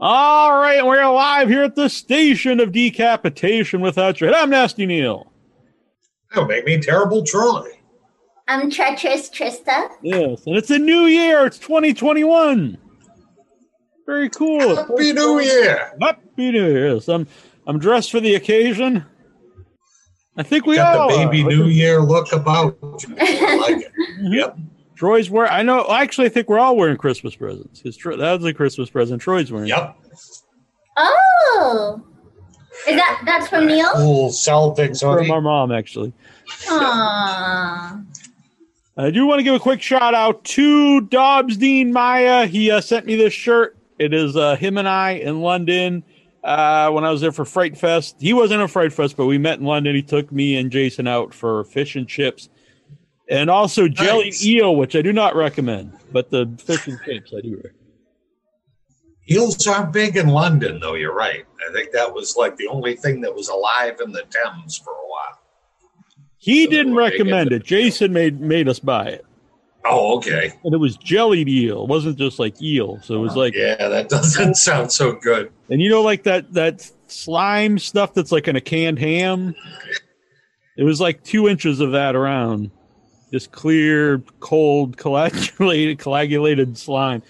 All right, we're live here at the station of decapitation without your head. I'm Nasty Neal. That'll make me terrible Troy. I'm treacherous Trista. Yes, and it's a new year. It's 2021. Very cool. Happy New Year. Happy New Year. Yes, I'm I'm dressed for the occasion. I think we Got all the baby are. New Year look about you. I like it. Mm-hmm. Yep. Troy's wearing. I know. I Actually, I think we're all wearing Christmas presents. Because Tro- that was a Christmas present Troy's wearing. Yep. Oh, is that that's from Neal? Cool Celtics From hoodie. our mom, actually. Aww. I do want to give a quick shout out to Dobbs Dean Maya. He uh, sent me this shirt. It is uh, him and I in London uh, when I was there for Fright Fest. He wasn't at Fright Fest, but we met in London. He took me and Jason out for fish and chips, and also jellied eel, which I do not recommend, but the fish and chips I do. recommend. Eels aren't big in London, though. You're right. I think that was like the only thing that was alive in the Thames for a while. He So didn't recommend it. Jason made made us buy it, Oh, okay. and it was jellied eel. It wasn't just like eel. So it was like Yeah, that doesn't sound so good. And you know, like that that slime stuff that's like in a canned ham. It was like two inches of that around, just clear, cold, coagulated, coagulated slime.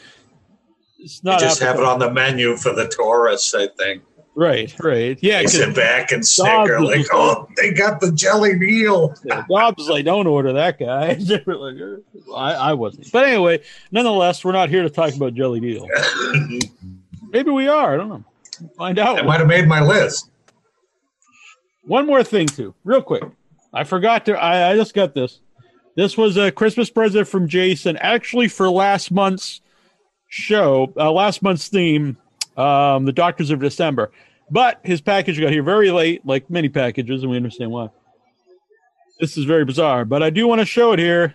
It's You not just have it on the menu for the tourists, I think. right, right, yeah. They sit back and snicker, like, oh, they got the jelly eel. Bob's like, don't order that guy. They were like, I, I wasn't. But anyway, nonetheless, we're not here to talk about jelly deal. Maybe we are. I don't know. Find out. That might have made my list. One more thing, too, real quick. I forgot to. I, I just got this. This was a Christmas present from Jason, actually for last month's show, uh, last month's theme, um, the Doctors of December. But his package got here very late, like many packages, and we understand why. This is very bizarre, but I do want to show it here.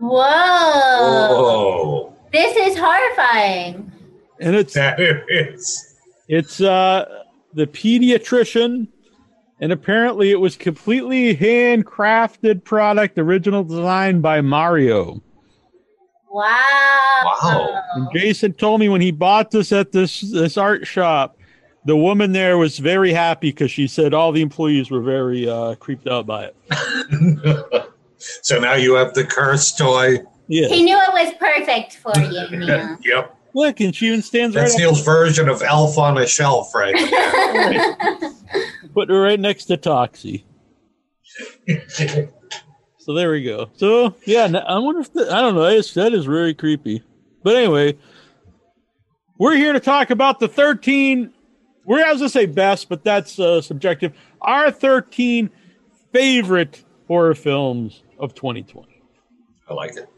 Whoa. Oh, This is horrifying. And it's that is. it's uh, the pediatrician, and apparently it was completely handcrafted product, original design by Mario. Wow. Wow. And Jason told me when he bought this at this this art shop, the woman there was very happy because she said all the employees were very uh, creeped out by it. so now you have the cursed toy. Yeah, He knew it was perfect for you, Neal. yep. Look, and she even stands right That's up, Neal's version of Elf on a Shelf, right? put her right next to Toxie. So there we go. So yeah, I wonder if the, I don't know. That is very creepy. But anyway, we're here to talk about the thirteen. We're I was gonna say best, but that's uh, subjective. Our thirteen favorite horror films of 2020. I like it.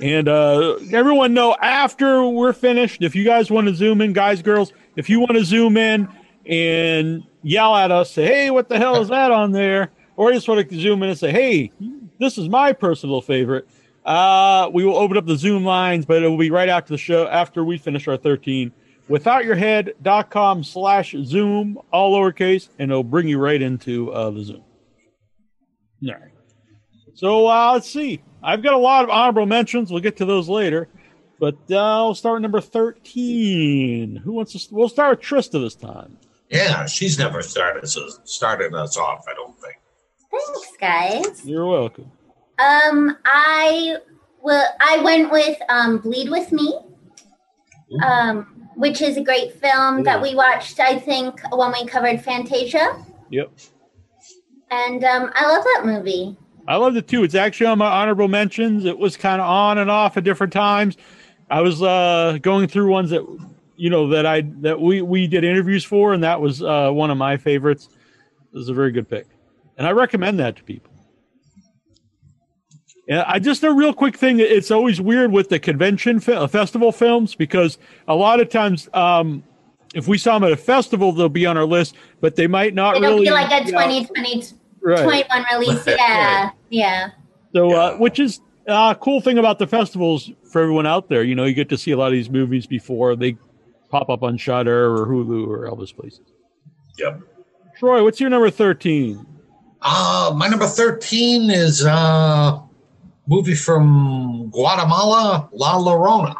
And uh, everyone know after we're finished, if you guys want to zoom in, guys, girls, if you want to zoom in and yell at us, say, hey, what the hell is that on there? Or you just want to zoom in and say, hey, this is my personal favorite. Uh, we will open up the Zoom lines, but it will be right after the show, after we finish our 13. Withoutyourhead.com slash Zoom, all lowercase, and it'll bring you right into uh, the Zoom. All right. So uh, let's see. I've got a lot of honorable mentions. We'll get to those later. But uh, we'll start number 13. Who wants to? We'll start with Trista this time. Yeah, she's never started so started us off. I don't think. Thanks, guys. You're welcome. Um, I will. I went with um, "Bleed with Me," um, which is a great film that we watched. I think when we covered Fantasia, Yep. and um, I love that movie. I loved it too. It's actually on my honorable mentions. It was kind of on and off at different times. I was uh, going through ones that you know that I that we we did interviews for, and that was uh, one of my favorites. It was a very good pick, and I recommend that to people. And I just a real quick thing. It's always weird with the convention fe- uh, festival films because a lot of times, um, if we saw them at a festival, they'll be on our list, but they might not It'll really be like a Yeah, 2020, right. 21 release. Right, Yeah, yeah. So, uh, which is a uh, cool thing about the festivals for everyone out there. You know, you get to see a lot of these movies before they pop up on Shudder or Hulu or all those places. Yep. Troy, what's your number 13? Uh, my number 13 is a movie from Guatemala, La Llorona.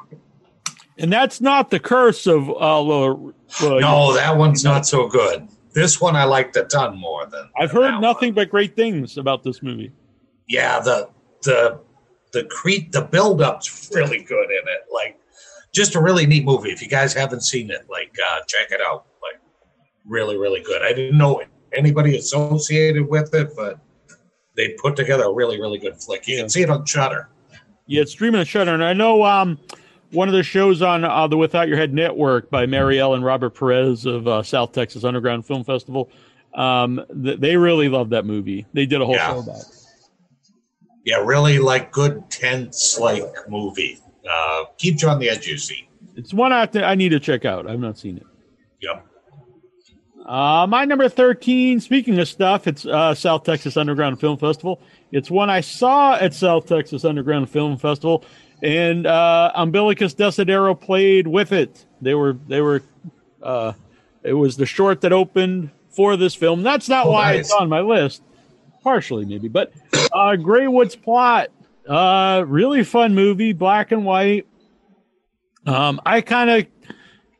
And that's not the curse of uh, Lo- Lo- No, that one's not so good. This one I liked a ton more than. I've than heard nothing one. but great things about this movie. Yeah, the the the cre- the build up's really good in it. Like, just a really neat movie. If you guys haven't seen it, like, uh, check it out. Like, really, really good. I didn't know anybody associated with it, but they put together a really, really good flick. You can see it on Shudder. Yeah, it's streaming on Shudder, and I know um, one of the shows on uh, the Without Your Head Network by Marielle and Robert Perez of uh, South Texas Underground Film Festival. Um, th- they really love that movie. They did a whole Yeah. show about it. Yeah, really like good tense like movie. Uh, keeps you on the edge of your seat. It's one I, to, I need to check out. I've not seen it. Yep. Uh, my number 13, speaking of stuff, it's uh, South Texas Underground Film Festival. It's one I saw at South Texas Underground Film Festival, and uh, Umbilicus Desidero played with it. They were, they were, uh, it was the short that opened for this film. That's not Oh, why nice. it's on my list, partially maybe, but uh, Greywood's plot, uh, really fun movie, black and white. Um, I kind of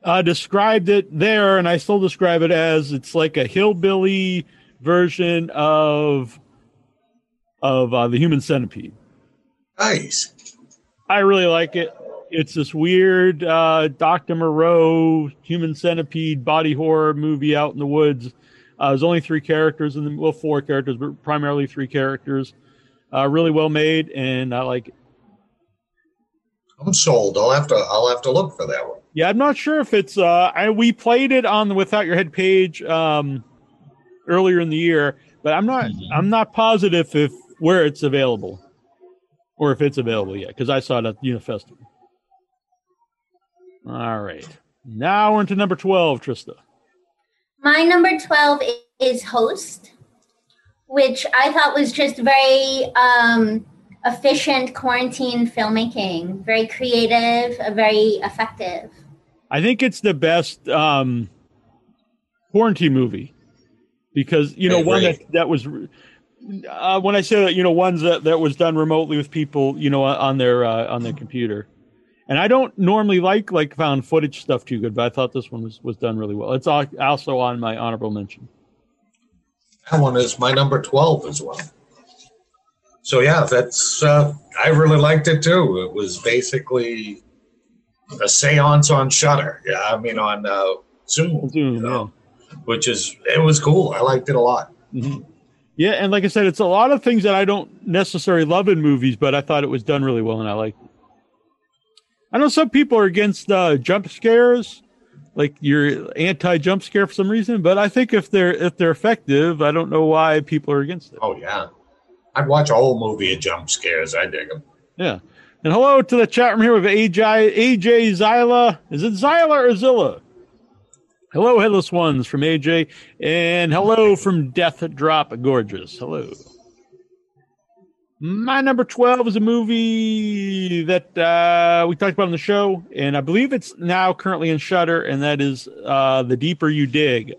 uh, described it there, and I still describe it as it's like a hillbilly version of of uh, the Human Centipede. Nice. I really like it. It's this weird uh, Doctor Moreau Human Centipede body horror movie out in the woods. Uh, there's only three characters in the well, four characters, but primarily three characters. Uh, really well made, and I like it. I'm sold. I'll have to. I'll have to look for that one. Yeah, I'm not sure if it's. Uh, I, we played it on the Without Your Head page um, earlier in the year, but I'm not. I'm not positive if where it's available, or if it's available yet, because I saw it at Unifestival. All right, now we're into number twelve, Trista. My number 12 is Host, which I thought was just very um, efficient quarantine filmmaking, very creative, uh, very effective. I think it's the best um, quarantine movie because you know I one agree. that that was. Uh, when I say that, you know, ones that, that was done remotely with people, you know, on their uh, on their computer, and I don't normally like like found footage stuff too good, but I thought this one was, was done really well. It's also on my honorable mention. That one is my number twelve as well. So yeah, that's. Uh, I really liked it too. It was basically a séance on Shudder. Yeah, I mean on uh, Zoom, Zoom, you know, which is it was cool. I liked it a lot. Mhm. Yeah, and like I said, it's a lot of things that I don't necessarily love in movies, but I thought it was done really well, and I like. I know some people are against uh, jump scares, like you're anti-jump scare for some reason, but I think if they're if they're effective, I don't know why people are against it. Oh yeah, I'd watch a whole movie of jump scares. I dig them. Yeah. And hello to the chat room here with AJ AJ Zyla. Is it Zyla or Zilla? Hello, Headless Ones from AJ. And hello from Death Drop Gorgeous. Hello. My number 12 is a movie that uh, we talked about on the show, and I believe it's now currently in Shudder, and that is uh, The Deeper You Dig.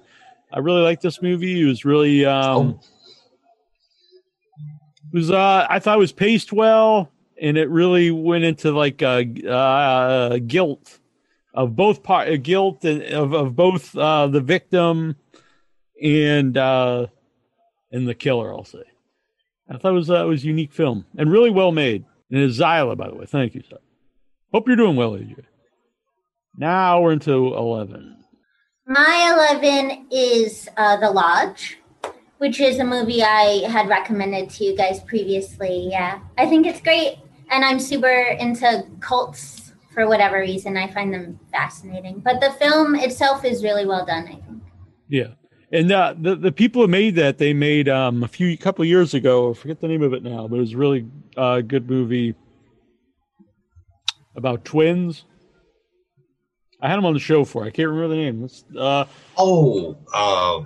I really like this movie. It was really um, Oh. it was uh I thought it was paced well and it really went into like uh, uh guilt of both part uh, guilt and of, of both uh the victim and uh and the killer I'll say. I thought it was uh, it was a unique film and really well made. And it's Zyla by the way. Thank you, sir. Hope you're doing well, AJ. Now we're into 11. My 11 is uh, The Lodge, which is a movie I had recommended to you guys previously. Yeah, I think it's great. And I'm super into cults for whatever reason. I find them fascinating. But the film itself is really well done, I think. Yeah. And uh, the the people who made that they made um, a few couple of years ago. I forget the name of it now, but it was a really uh, good movie about twins. I had them on the show for. I can't remember the name. It's, uh, Oh, uh,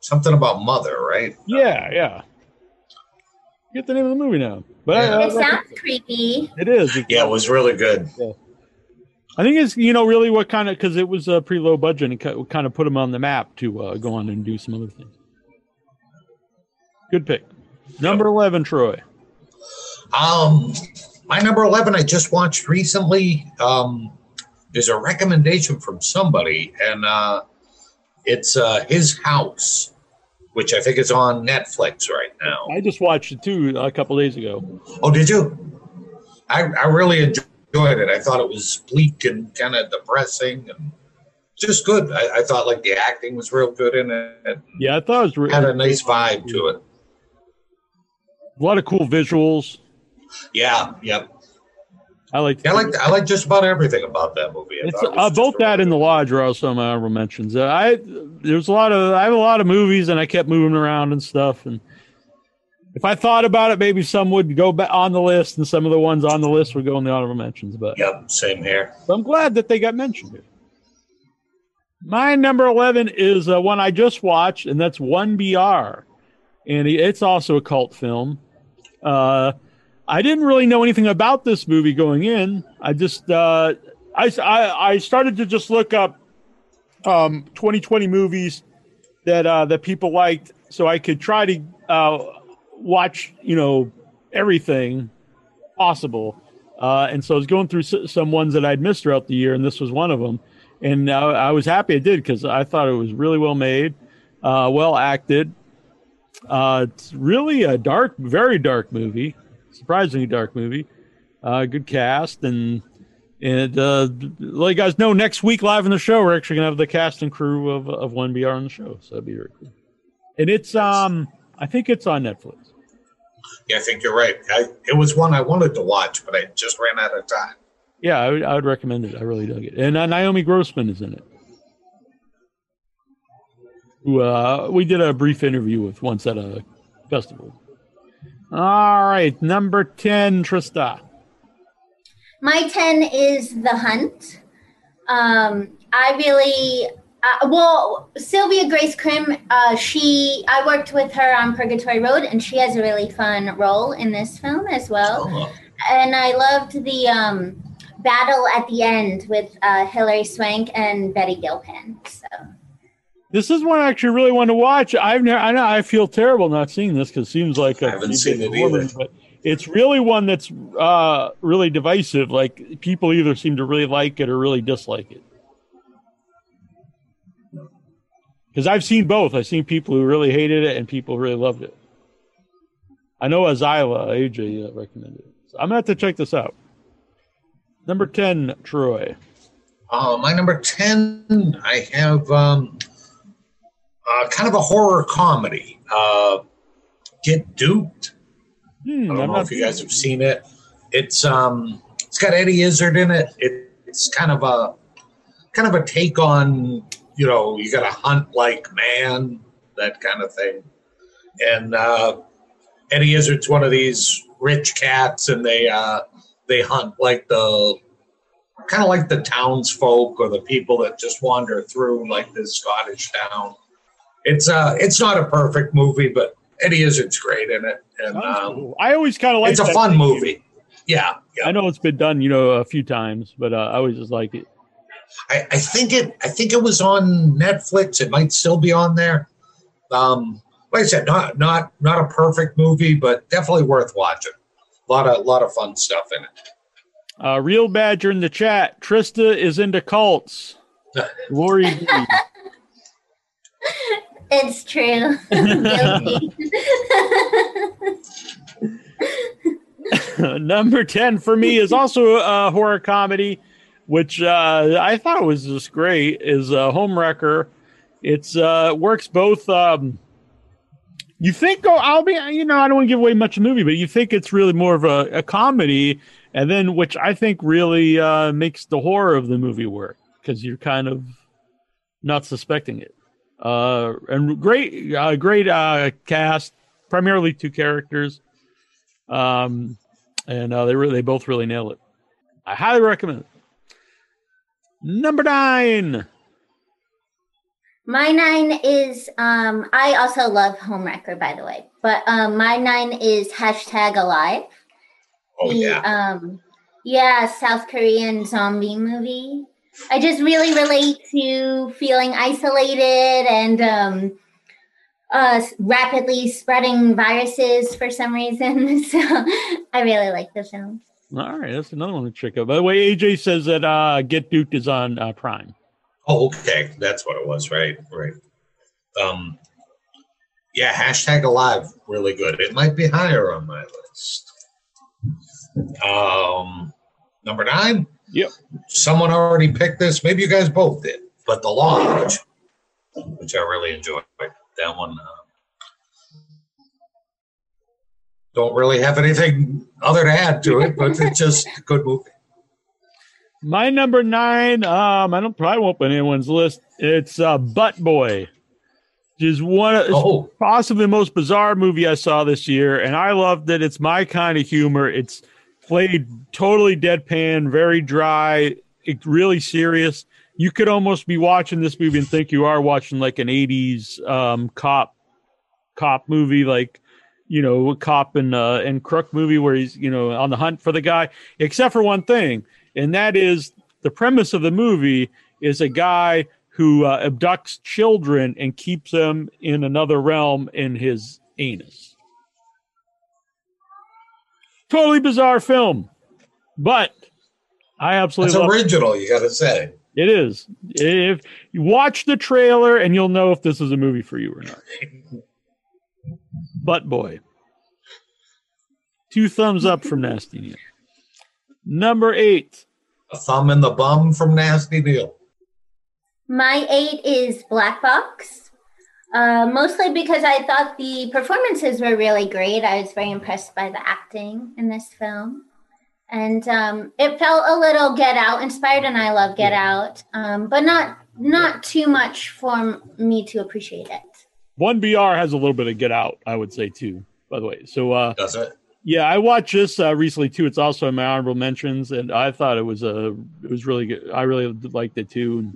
something about mother, right? yeah, yeah. Get the name of the movie now, but Yeah. I, It sounds creepy. it is. Yeah, it was really good. I think it's you know really what kind of because it was a pretty low budget and kind of put them on the map to uh, go on and do some other things. Good pick. Number eleven, Troy. Um, my number eleven, I just watched recently. Um, there's a recommendation from somebody, and uh, it's uh, his house, which I think is on Netflix right now. I just watched it too a couple days ago. Oh, did you? I, I really enjoyed it. I thought it was bleak and kind of depressing and just good. I, I, thought like the acting was real good in it. Yeah, I thought it was really had a nice vibe to it. A lot of cool visuals. Yeah, yep. I like. Yeah, I like. I like just about everything about that movie. I it's uh, both that and the lodge are also my honorable mentions. Uh, I there's a lot of I have a lot of movies and I kept moving around and stuff and if I thought about it, maybe some would go back on the list and some of the ones on the list would go in the honorable mentions. But yep, same here. So I'm glad that they got mentioned here. My number 11 is uh, one I just watched, and that's 1BR. And it's also a cult film. Uh, I didn't really know anything about this movie going in. I just, uh, I, I, I, started to just look up um, 2020 movies that, uh, that people liked so I could try to uh, watch, you know, everything possible. Uh, and so I was going through some ones that I'd missed throughout the year, and this was one of them and uh, I was happy I did because I thought it was really well made, uh, well acted. Uh, it's really a dark, very dark movie, surprisingly dark movie. Uh, good cast and and uh, let you guys know next week live in the show we're actually gonna have the cast and crew of of one BR on the show, so that'd be very cool. And it's um I think it's on Netflix. Yeah, I think you're right. I, it was one I wanted to watch, but I just ran out of time. Yeah, I would, I would recommend it. I really dug it. And uh, Naomi Grossman is in it. Who uh, we did a brief interview with once at a festival. All right, number 10, Trista. My 10 is The Hunt. Um, I really, uh, well, Sylvia Grace Crim, uh, she, I worked with her on Purgatory Road, and she has a really fun role in this film as well. Oh. And I loved the, um, battle at the end with uh, Hilary Swank and Betty Gilpin. So this is one I actually really want to watch. I've never, I know I feel terrible not seeing this because it seems like a, I haven't seen it either. But it's really one that's uh, really divisive. Like people either seem to really like it or really dislike it. Because I've seen both. I've seen people who really hated it and people who really loved it. I know Azila AJ recommended it. So I'm gonna have to check this out. Number 10, Troy. Uh, my number 10, I have um, uh, kind of a horror comedy. Uh, Get Duked. Hmm, I don't I'm know if you guys have seen it. It's um, it's got Eddie Izzard in it. it. It's kind of a kind of a take on you know you got to hunt like man that kind of thing. And uh, Eddie Izzard's one of these rich cats, and they uh, they hunt like the kind of like the townsfolk or the people that just wander through like this Scottish town. It's uh it's not a perfect movie, but Eddie Izzard's great in it. And um, I always kind of like it's a fun movie. Yeah, yeah, I know it's been done, you know, a few times, but uh, I always just like it. I, I think it. I think it was on Netflix. It might still be on there. Um, like I said, not not not a perfect movie, but definitely worth watching. A lot of lot of fun stuff in it. Uh, Real Badger in the chat. Trista is into cults. Lori. it's true. Number 10 for me is also a horror comedy, which uh, I thought was just great, is uh, Homewrecker. It's uh, works both. Um, you think, oh, I'll be, you know, I don't want to give away much of the movie, but you think it's really more of a, a comedy and then which I think really uh, makes the horror of the movie work because you're kind of not suspecting it. Uh, and great, uh, great uh, cast, primarily two characters, um, and uh, they really, they both really nail it. I highly recommend it. Number nine. My nine is um, I also love Homewrecker, by the way, but um, my nine is hashtag alive. Oh, the, yeah. Um, yeah, South Korean zombie movie. I just really relate to feeling isolated and um, uh, rapidly spreading viruses for some reason. So I really like the film. All right, that's another one to check out. By the way, AJ says that uh, Get Duked is on uh, Prime. Oh, okay, that's what it was. Right, right. Um, yeah, hashtag alive, really good. It might be higher on my list. Um, number nine. Yep. Someone already picked this. Maybe you guys both did, but the Lodge, which I really enjoyed. That one. Uh, don't really have anything other to add to it, but it's just a good movie. My number nine, um, I don't probably won't put anyone's list. It's uh, Butt Boy, which is one of Oh. possibly the most bizarre movie I saw this year, and I loved it. It's my kind of humor. It's played totally deadpan, very dry, it, really serious. You could almost be watching this movie and think you are watching like an '80s um, cop cop movie, like you know, a cop and uh, and crook movie where he's you know on the hunt for the guy. Except for one thing, and that is the premise of the movie is a guy who uh, abducts children and keeps them in another realm in his anus. Totally bizarre film, but I absolutely It's original, you got to say. it. Is if you watch the trailer and you'll know if this is a movie for you or not. Butt boy. Two thumbs up from Nasty Neal. Number eight. A thumb in the bum from Nasty Neal. My eight is Black Box. Uh, mostly because I thought the performances were really great. I was very impressed by the acting in this film. And um, it felt a little Get Out inspired, and I love Get Out, um, but not not too much for me to appreciate it. One BR has a little bit of Get Out, I would say too. By the way, so uh, Does it? yeah, I watched this uh, recently too. It's also in my honorable mentions, and I thought it was a it was really good. I really liked it too.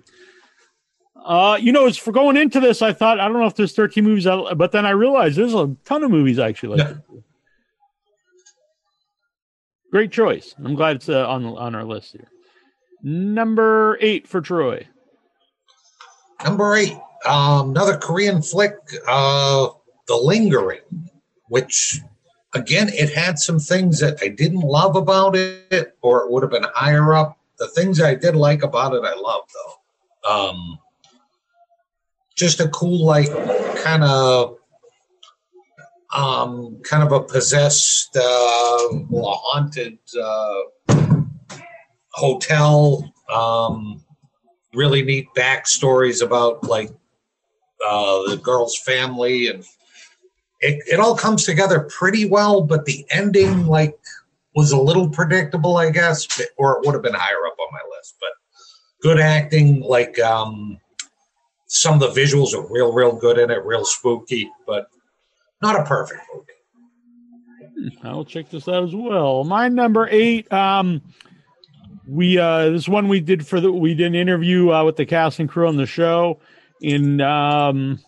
Uh, you know, it's for going into this, I thought I don't know if there's 13 movies, I, but then I realized there's a ton of movies I actually like. Yeah. Great choice. I'm glad it's uh, on on our list here. Number eight for Troy. Number eight, um, another Korean flick, uh, The Lingering, which again, it had some things that I didn't love about it, or it would have been higher up. The things I did like about it, I love though. Um, just a cool, like, kind of, um, kind of a possessed, uh, well, haunted uh, hotel. Um, really neat backstories about like uh, the girl's family and it, it all comes together pretty well but the ending like was a little predictable i guess or it would have been higher up on my list but good acting like um, some of the visuals are real real good in it real spooky but not a perfect movie I'll check this out as well. My number eight. Um, we uh, this one we did for the we did an interview uh, with the cast and crew on the show. In um,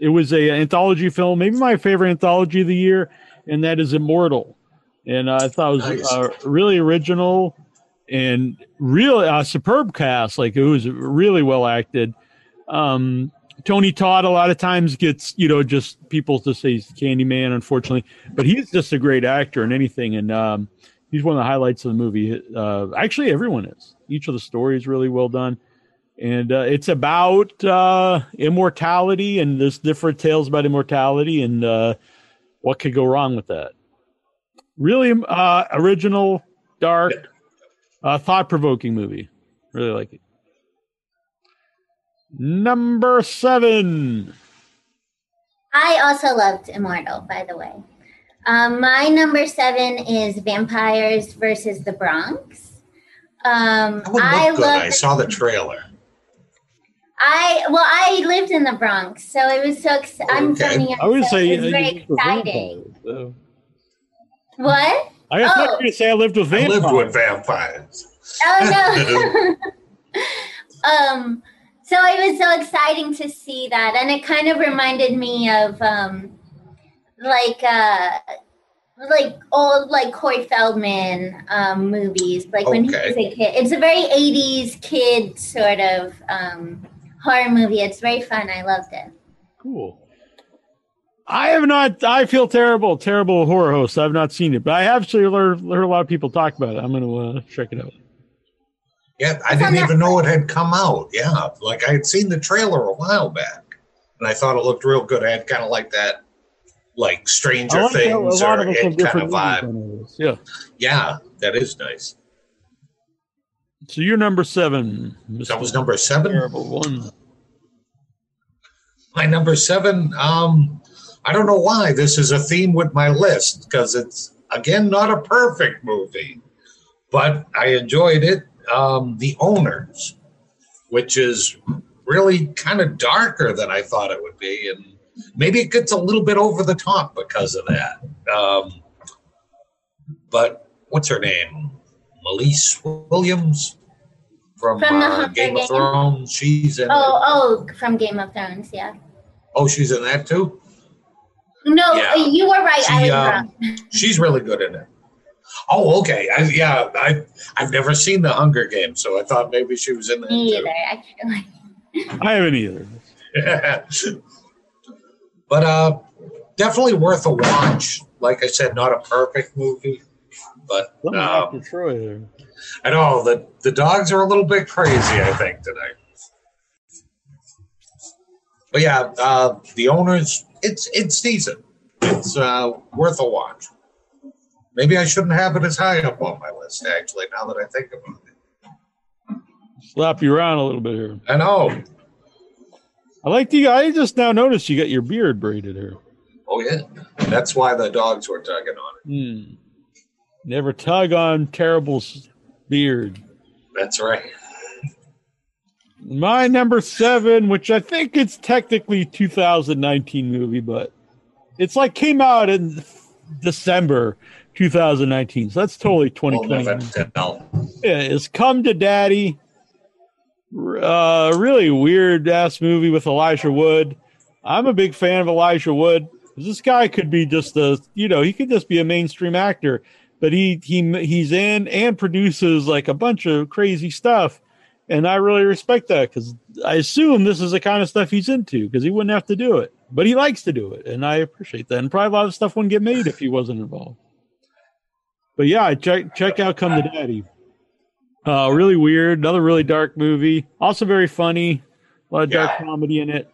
it was a anthology film, maybe my favorite anthology of the year, and that is Immortal. And uh, I thought it was Nice. uh, really original and really uh, superb cast. Like it was really well acted. Um, Tony Todd a lot of times gets you know just people to say he's Candyman, unfortunately, but he's just a great actor in anything, and um, he's one of the highlights of the movie. Uh, actually, everyone is. Each of the stories really well done, and uh, it's about uh, immortality and there's different tales about immortality and uh, what could go wrong with that. Really uh, original, dark, uh, thought provoking movie. Really like it. Number seven. I also loved Immortal, by the way. Um, my number seven is Vampires versus the Bronx. Um, that would look I good love. i saw the trailer I well, I lived in the Bronx, so it was so. Ex- I'm Okay. from New I would so say it was very you lived with exciting. vampires, so. What? I thought you Oh. going to say I lived with i vampires. lived with vampires Oh no. um so it was so exciting to see that and it kind of reminded me of um like uh like old like Corey Feldman um movies like when Okay. he was a kid. It's a very 80s kid sort of um horror movie. It's very fun. I loved it. Cool. I have not. I feel terrible, terrible horror host. I've not seen it, but I have actually heard, heard a lot of people talk about it. I'm going to uh, check it out. Yeah, I didn't even know it had come out. Yeah, like I had seen the trailer a while back, and I thought it looked real good. I had kind of like that, like Stranger like Things or it kind of vibe. Yeah, yeah, that is nice. So you're number seven. Mr. That was number seven. Terrible one. My number seven. Um, I don't know why this is a theme with my list because it's again not a perfect movie, but I enjoyed it. Um, the Owners, which is really kind of darker than I thought it would be, and maybe it gets a little bit over the top because of that. Um, but what's her name? Maisie Williams from, From the uh, Hunger Game of Thrones. She's in. it. Oh, oh, from Game of Thrones, yeah. Oh, she's in that too. No, Yeah. you were right. I was um, wrong. She's really good in it. Oh, okay. I, yeah, I I've never seen the Hunger Games, so I thought maybe she was in Me that either, actually. I haven't either. too. but uh, definitely worth a watch. Like I said, not a perfect movie, but um, there. I know the the dogs are a little bit crazy. I think tonight. But yeah, uh, the owners, it's it's decent. It's uh, worth a watch. Maybe I shouldn't have it as high up on my list. Actually, now that I think about it, Slap you around a little bit here. I know. I like the. I just now noticed you got your beard braided here. Oh yeah, that's why the dogs were tugging on it. Hmm. Never tug on Terrible's beard. That's right. My number seven, which I think it's technically 2019 movie, but it's like came out in December 2019, so that's totally We'll 2020. never. Yeah, it's Come to Daddy. Uh, really weird ass movie with Elijah Wood. I'm a big fan of Elijah Wood. This guy could be just a, you know, he could just be a mainstream actor, but he he he's in and produces like a bunch of crazy stuff, and I really respect that because I assume this is the kind of stuff he's into because he wouldn't have to do it, but he likes to do it, and I appreciate that. And probably a lot of stuff wouldn't get made if he wasn't involved. But yeah, check check out Come to Daddy. Uh, really weird. Another really dark movie. Also very funny. A lot of dark comedy in it.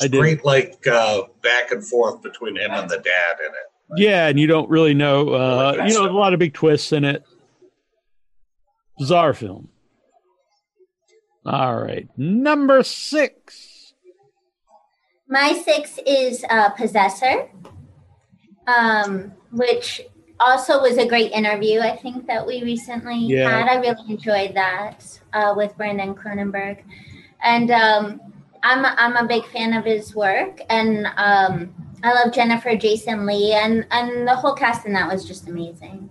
I It's did. great, like uh, back and forth between him and the dad in it. Yeah, and you don't really know. Uh, you know, a lot of big twists in it. Bizarre film. All right, number six. My six is uh, Possessor, um, which also was a great interview. I think that we recently Yeah. had. I really enjoyed that uh, with Brandon Cronenberg, and um, I'm a, I'm a big fan of his work, and um, I love Jennifer Jason Leigh, and and the whole cast in that was just amazing.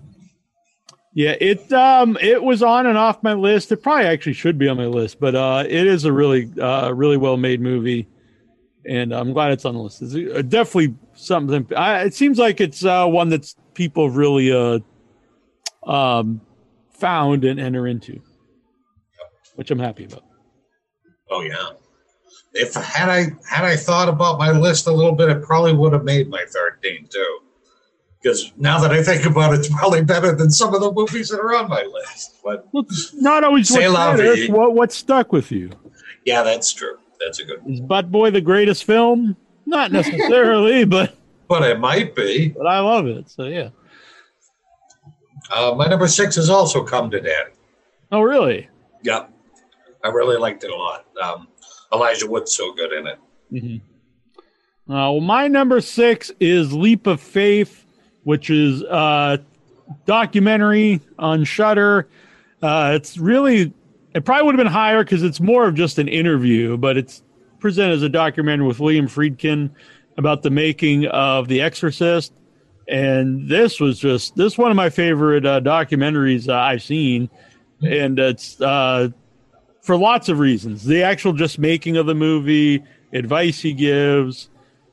Yeah, it um it was on and off my list. It probably actually should be on my list, but uh, it is a really uh really well made movie, and I'm glad it's on the list. It's uh, definitely something. I, it seems like it's uh, one that's people really uh um found and enter into, which I'm happy about. Oh yeah. If had I had I thought about my list a little bit, it probably would have made my thirteen too. Because now that I think about it, it's probably better than some of the movies that are on my list. But Well, not always C'est what's better, it's what what stuck with you. yeah, that's true. That's a good. One. Is Butt Boy the greatest film? Not necessarily, but But it might be. but I love it. So yeah. Uh, my number six has also come to Daddy. Oh really? Yep, I really liked it a lot. Um, Elijah Wood's so good in it. Mm-hmm. Uh, well, my number six is Leap of Faith, which is a documentary on Shutter. Uh, it's really, it probably would have been higher because it's more of just an interview, but it's presented as a documentary with William Friedkin about the making of The Exorcist. And this was just this is one of my favorite uh, documentaries uh, I've seen, and it's uh, for lots of reasons. The actual just making of the movie, advice he gives,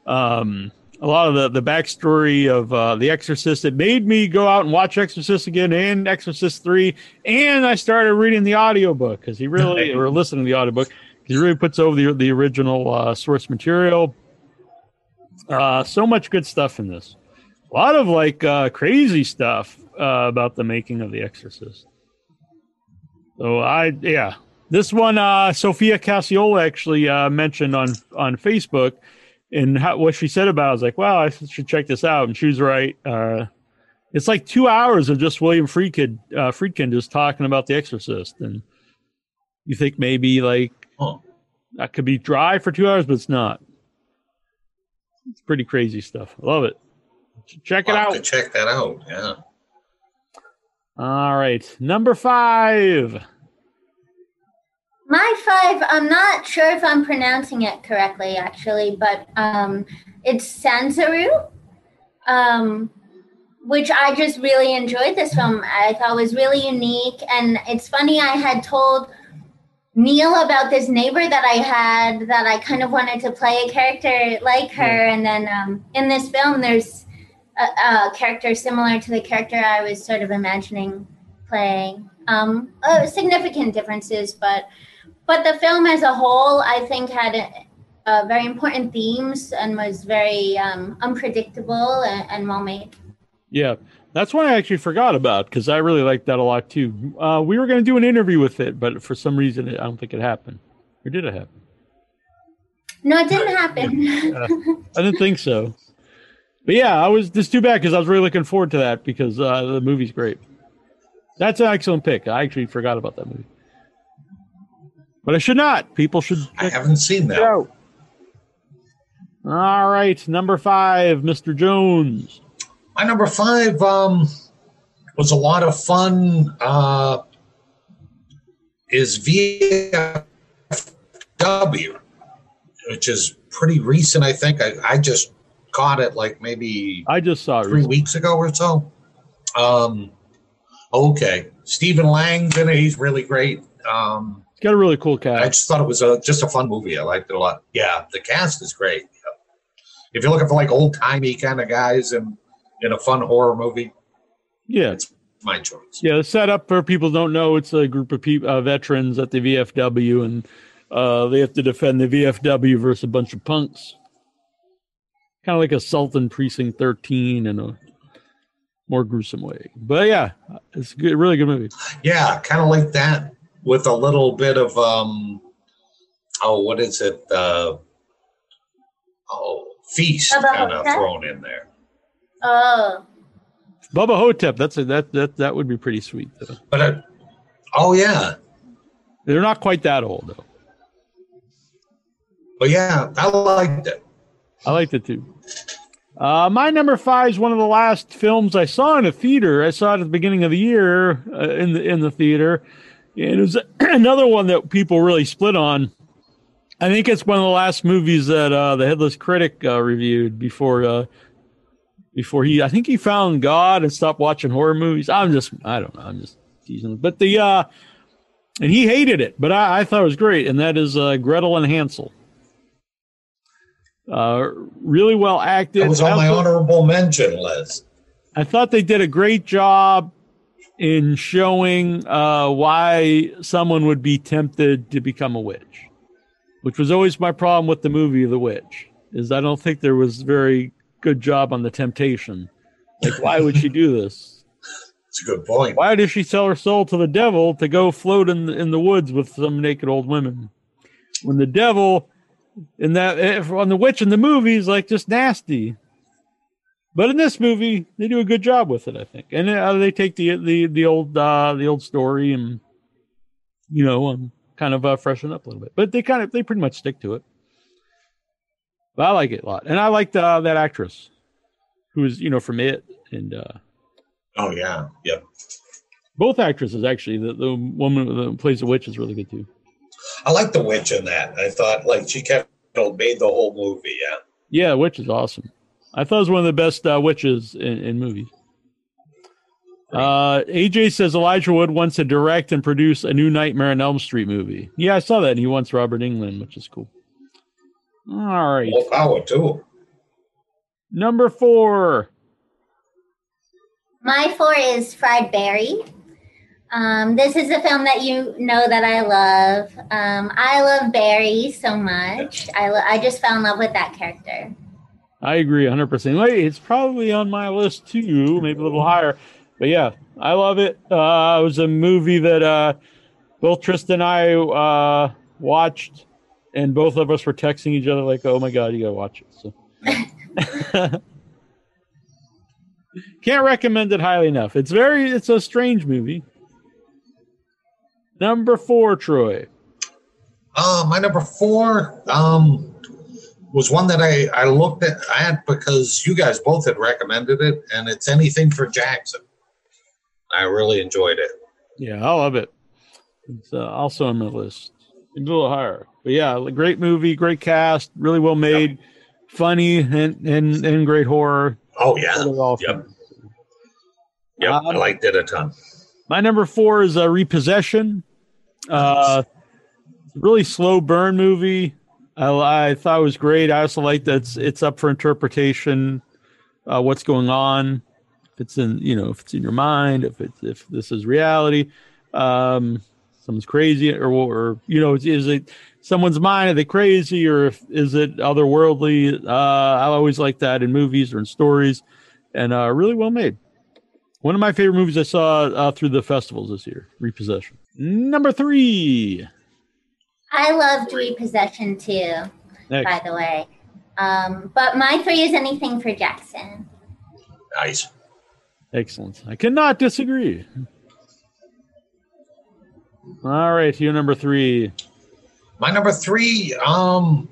um, a lot of the, the backstory of uh, The Exorcist. It made me go out and watch Exorcist again and Exorcist 3. And I started reading the audiobook because he really, or listening to the audiobook, he really puts over the, the original uh, source material. Uh, so much good stuff in this. A lot of like uh, crazy stuff uh, about the making of The Exorcist. So I yeah, this one uh, Sophia Cacciola actually uh, mentioned on on Facebook, and how, what she said about. It, I was like, wow, I should check this out, and she was right. Uh, it's like two hours of just William Friedkin, uh, Friedkin just talking about The Exorcist, and you think maybe like Huh. that could be dry for two hours, but it's not. It's pretty crazy stuff. I love it. Check it out. to check that out. Yeah. All right, number five. My five, I'm not sure if I'm pronouncing it correctly, actually, but um, it's Sanzaru, um, which I just really enjoyed this film. I thought was really unique. And it's funny, I had told Neal about this neighbor that I had that I kind of wanted to play a character like her. And then um, in this film, there's a, a character similar to the character I was sort of imagining playing. Um, uh, significant differences, but but the film as a whole, I think, had uh, very important themes and was very um, unpredictable and, and well made. Yeah, that's one I actually forgot about because I really liked that a lot too. Uh, we were going to do an interview with it, but for some reason, it, I don't think it happened. Or did it happen? No, it didn't happen. I didn't think so. But yeah, I was just too bad because I was really looking forward to that because uh, the movie's great. That's an excellent pick. I actually forgot about that movie, but I should not. People should I haven't seen that. Go. All right, number five, Mr. Jones. My number five um, was a lot of fun. Uh, is VFW, which is pretty recent. I think I, I just caught it like maybe I just saw it. three recently. weeks ago or so. Um, okay, Stephen Lang's in it. He's really great. Um, It's got a really cool cast. I just thought it was a, just a fun movie. I liked it a lot. Yeah, the cast is great. If you're looking for like old timey kind of guys and in a fun horror movie, Yeah, it's my choice. yeah. The setup for people who don't know, it's a group of people, uh, veterans at the VFW, and uh, they have to defend the VFW versus a bunch of punks. Kind of like Assault on Precinct 13 in a more gruesome way. But yeah, it's a good, really good movie. Yeah, kind of like that with a little bit of um, oh, what is it? Uh, oh, feast kind of thrown in there. oh, Bubba Ho-Tep. That's a, that that that would be pretty sweet. Though. But uh, oh yeah, They're not quite that old though. but yeah, I liked it. I liked it too. Uh, my number five is one of the last films I saw in a theater. I saw it at the beginning of the year uh, in the in the theater, and it was another one that people really split on. I think it's one of the last movies that uh, the Headless Critic uh, reviewed before uh, before he. I think he found God and stopped watching horror movies. I'm just I don't know. I'm just teasing, but the uh, and he hated it, but I, I thought it was great, and that is uh, Gretel and Hansel. Uh, really well acted. It was on my honorable mention list. I thought they did a great job in showing uh, why someone would be tempted to become a witch, which was always my problem with the movie The Witch. Is I don't think there was very good job on the temptation. Like, why would she do this? It's a good point. Why does she sell her soul to the devil to go float in the, in the woods with some naked old women? When the devil in that if on the witch in the movie is like just nasty. But in this movie, they do a good job with it, I think, and uh, they take the the the old uh, the old story and you know um, kind of uh, freshen up a little bit. But they kind of they pretty much stick to it. But I like it a lot, and I liked uh, that actress who was you know from it and. uh Oh yeah, yep. both actresses actually. The the woman who plays the witch is really good too. I like the witch in that. I thought like she kept made the whole movie. Yeah. Yeah, witch is awesome. I thought it was one of the best uh, witches in, in movies. Uh, AJ says Elijah Wood wants to direct and produce a new Nightmare on Elm Street movie. Yeah, I saw that. And he wants Robert Englund, which is cool. All right, More power to him. number four. my four is Fried Barry. Um, this is a film that you know that I love. Um, I love Barry so much. I lo- I just fell in love with that character. I agree 100%. Wait, it's probably on my list too, maybe a little higher. But yeah, I love it. Uh, it was a movie that uh, both Trista and I uh, watched, and both of us were texting each other like, "Oh my god, you gotta watch it." So can't recommend it highly enough. It's very, it's a strange movie. Number four, Troy. Uh, my number four um, was one that I, I looked at, at because you guys both had recommended it, and it's anything for Jackson. I really enjoyed it. Yeah, I love it. It's uh, also on my list. a little higher, but yeah, great movie, great cast, really well made, yep. funny, and, and and great horror. Oh yeah, yep. Yep, um, I liked it a ton. My number four is a uh, Repossession. Uh, really slow burn movie. I, I thought it was great. I also like that it's, it's up for interpretation. Uh, what's going on? If it's in, you know, if it's in your mind, if it's if this is reality, um, someone's crazy, or or you know, is, it someone's mind? Are they crazy, or if, is it otherworldly? Uh, I always like that in movies or in stories, and uh, really well made. One of my favorite movies I saw uh, through the festivals this year, Repossession. Number three. I love loved Repossession too, Next. by the way. Um, but my three is anything for Jackson. Nice. Excellent. I cannot disagree. All right, your number three. My number three, um,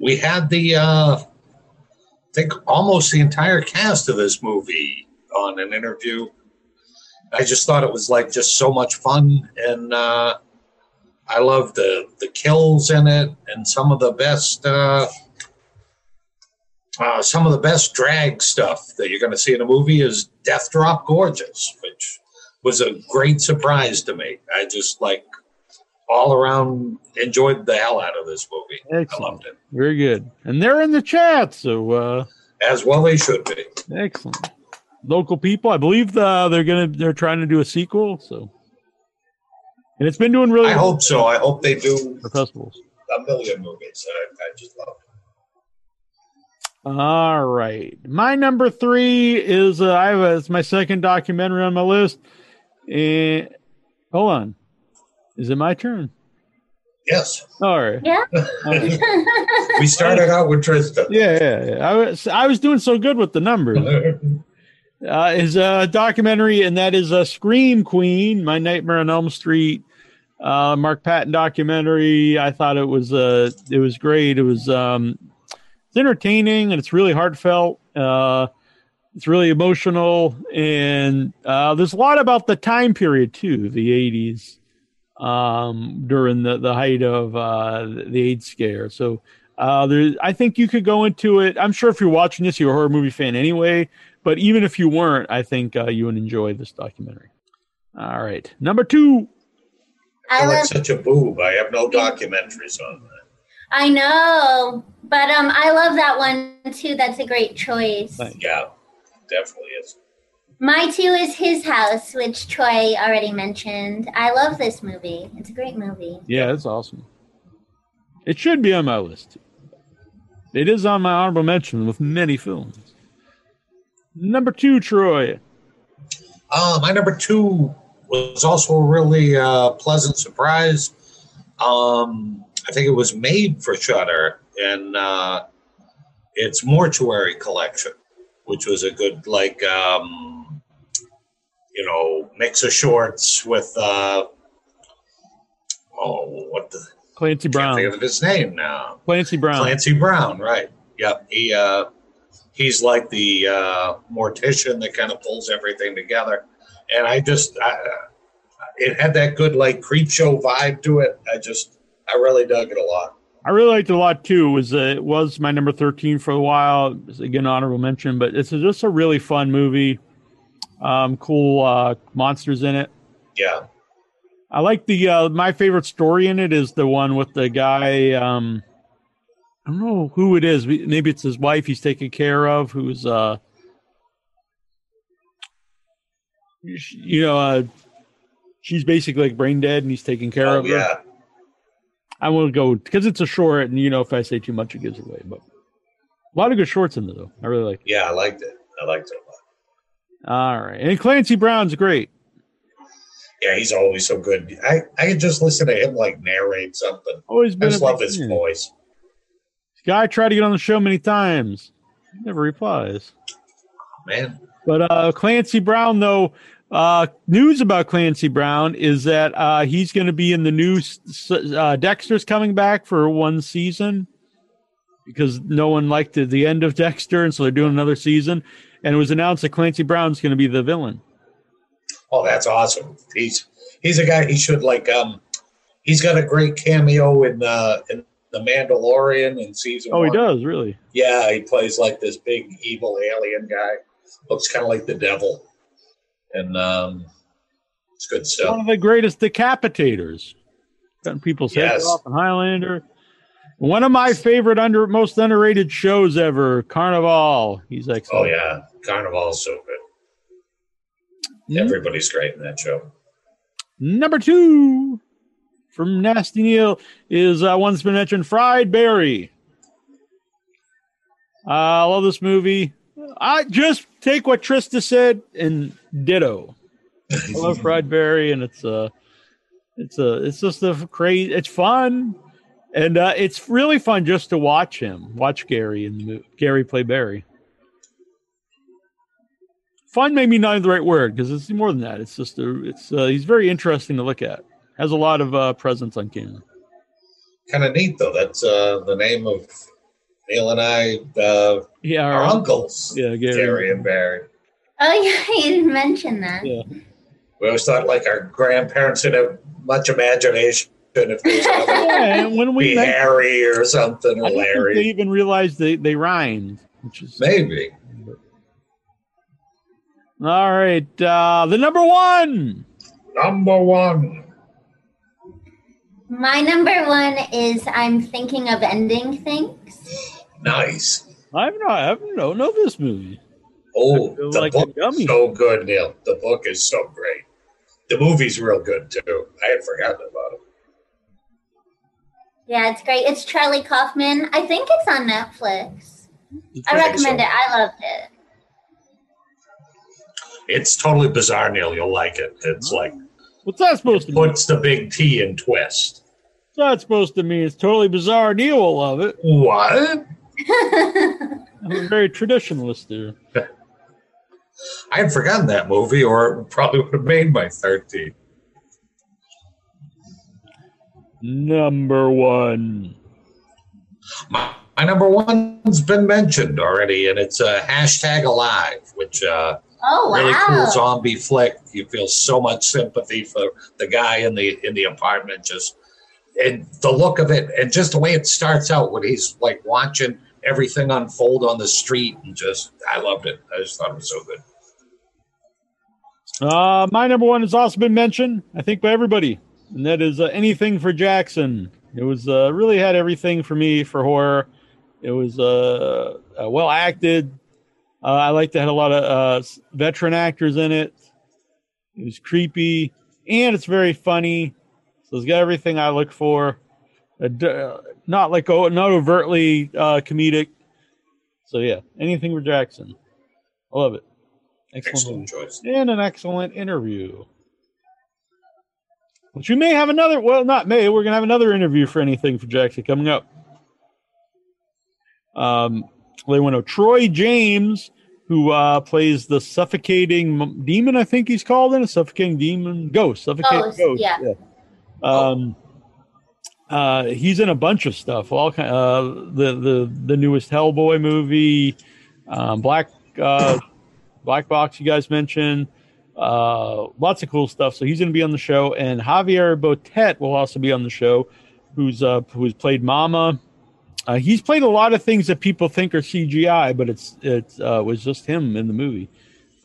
we had the uh I think almost the entire cast of this movie on an interview. I just thought it was like just so much fun, and uh, I love the the kills in it, and some of the best uh, uh, some of the best drag stuff that you're going to see in a movie is Death Drop Gorgeous, which was a great surprise to me. I just like all around enjoyed the hell out of this movie. Excellent. I loved it. Very good, and they're in the chat, so uh, as well they should be. Excellent local people. I believe the, they're gonna they're trying to do a sequel. So, and it's been doing really. I well hope so. I hope they do the festivals. A million movies. I, I just love. It. All right, my number three is uh, I have a, it's my second documentary on my list. And hold on, is it my turn? Yes. All right. Yeah. we started out with Trista. Yeah, yeah, yeah. I was I was doing so good with the numbers. uh, is a documentary, and that is a Scream Queen, My Nightmare on Elm Street. Uh, Mark Patton documentary. I thought it was uh, it was great. It was um, it's entertaining and it's really heartfelt. Uh, it's really emotional, and uh, there's a lot about the time period too, the '80s, um, during the the height of uh, the AIDS scare. So uh, there, I think you could go into it. I'm sure if you're watching this, you're a horror movie fan anyway. But even if you weren't, I think uh, you would enjoy this documentary. All right, number two. I like such a boob. I have no documentaries on that. I know, but um, I love that one too. That's a great choice. Yeah, definitely is. My two is His House, which Troy already mentioned. I love this movie. It's a great movie. Yeah, it's awesome. It should be on my list. It is on my honorable mention with many films. Number two, Troy. Uh, my number two was also a really uh, pleasant surprise. Um, I think it was made for Shudder, and uh, it's Mortuary Collection, which was a good like um, you know mix of shorts with uh, oh what the Clancy Brown. Can't think of his name now. Clancy Brown. Clancy Brown, right? Yep. He uh, he's like the uh, mortician that kind of pulls everything together. And I just, I, it had that good like Creepshow vibe to it. I just, I really dug it a lot. I really liked it a lot too. It was uh, it was my number thirteen for a while. again, honorable mention, but it's just a really fun movie. Um, cool uh, monsters in it. Yeah, I like the uh, my favorite story in it is the one with the guy. Um, I don't know who it is. Maybe it's his wife he's taking care of, who's uh, you know, uh, she's basically like brain dead, and he's taking care oh, of her. Yeah. I want to go because it's a short, and you know, if I say too much, it gives away. But A lot of good shorts in there, though. I really like. It. Yeah, I liked it. I liked it a lot. All right, and Clancy Brown's great. Yeah, he's always so good. I I could just listen to him like narrate something. Always I been. just love his fan. voice. Guy tried to get on the show many times. He never replies. Man, But uh, Clancy Brown, though, uh, news about Clancy Brown is that uh, he's going to be in the new uh, Dexter's coming back for one season because no one liked the, the end of Dexter, and so they're doing another season. And it was announced that Clancy Brown's going to be the villain. oh, that's awesome. He's he's a guy. He should like um, he's got a great cameo in uh in the Mandalorian in season. Oh, he does really. Yeah, he plays like this big evil alien guy. Looks kind of like the devil, and um, it's good stuff. One of the greatest decapitators, cutting people's heads off in Highlander. One of my favorite under most underrated shows ever, Carnivàle. He's like, Oh yeah, Carnivàle's so good. Everybody's great in that show. Number two from Nasty Neal is uh, one that's been mentioned Fried Barry. Uh, I love this movie. I just take what Trista said and ditto. I love Fried Barry, and it's uh it's a it's just a crazy. It's fun, and uh, it's really fun just to watch him, watch Gary and Gary play Barry. Fun may be not the right word because it's more than that. It's just a it's uh, he's very interesting to look at. Has a lot of uh, presence on camera. Kind of neat though. That's uh, the name of Neal and I, uh, Yeah, our uncles, Yeah, Gary. Gary and Barry. Oh yeah, you didn't mention that. Yeah. We always thought like our grandparents didn't have much imagination if they was going Yeah, and when we be met, Harry or something or I don't think they even realized they they rhymed, which is Maybe. all right. Uh, the number one. Number one. My number one is I'm thinking of ending things. Nice. I've not, I haven't don't know this movie. Oh, the like book is so good, Neal. The book is so great. The movie's real good too. I had forgotten about it. Yeah, it's great. It's Charlie Kaufman. I think it's on Netflix. I recommend so. it. I loved it. It's totally bizarre, Neal. You'll like it. It's like What's that supposed to mean? puts the big T in twist. What's that supposed to mean? It's totally bizarre. Neal will love it. What? I'm a very traditionalist there. I had forgotten that movie, or it probably would have made my 13. Number one. My, my number one's been mentioned already, and it's uh, hashtag alive, which uh, oh really cool zombie flick. You feel so much sympathy for the guy in the in the apartment, just and the look of it, and just the way it starts out when he's like watching everything unfold on the street, and just I loved it. I just thought it was so good. Uh, my number one has also been mentioned, I think, by everybody, and that is uh, anything for Jackson. It was uh, really had everything for me for horror. It was uh, uh, well acted. Uh, I liked it had a lot of uh, veteran actors in it. It was creepy and it's very funny. So it's got everything I look for. Uh, not like oh, not overtly uh, comedic. So yeah, anything for Jackson. I love it. Excellent. Excellent choice. and an excellent interview. Which we may have another. Well, not may. We're gonna have another interview for anything for Jackson coming up. Um, they went to Troy James, who uh, plays the suffocating demon. I think he's called in a suffocating demon ghost. Suffocating Ghost, ghost. yeah. Um, uh, he's in a bunch of stuff. All kind. Uh, the the the newest Hellboy movie, um, Black uh, Black Box. You guys mentioned. Uh, lots of cool stuff. So he's going to be on the show, and Javier Botet will also be on the show, who's uh, who's played Mama. Uh, he's played a lot of things that people think are CGI, but it's it uh, was just him in the movie.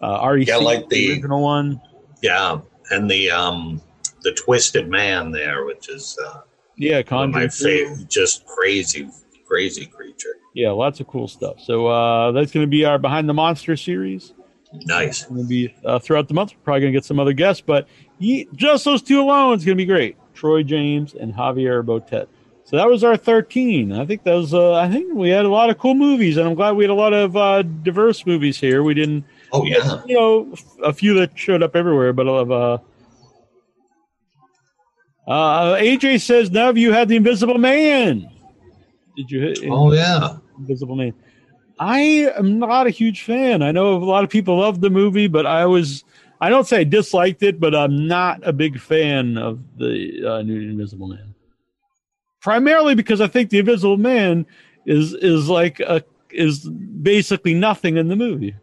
Uh, REC, Yeah, like the- original one. Yeah, and the um the twisted man there, which is uh, Yeah, my favorite, just crazy, crazy creature. Yeah, lots of cool stuff. So uh, that's going to be our Behind the Monster series. Nice. Going to be uh, throughout the month. We're probably going to get some other guests, but he, just those two alone is going to be great. Troy James and Javier Botet. So that was our 13. I think that was, uh, I think we had a lot of cool movies, and I'm glad we had a lot of uh, diverse movies here. We didn't, Oh yeah. you know, a few that showed up everywhere, but a lot of, uh, uh, AJ says, now have you had the Invisible Man? Did you hit Oh yeah. Invisible Man? I am not a huge fan. I know a lot of people love the movie, but I was, I don't say I disliked it, but I'm not a big fan of the uh, new Invisible Man. Primarily because I think the Invisible Man is is like a is basically nothing in the movie.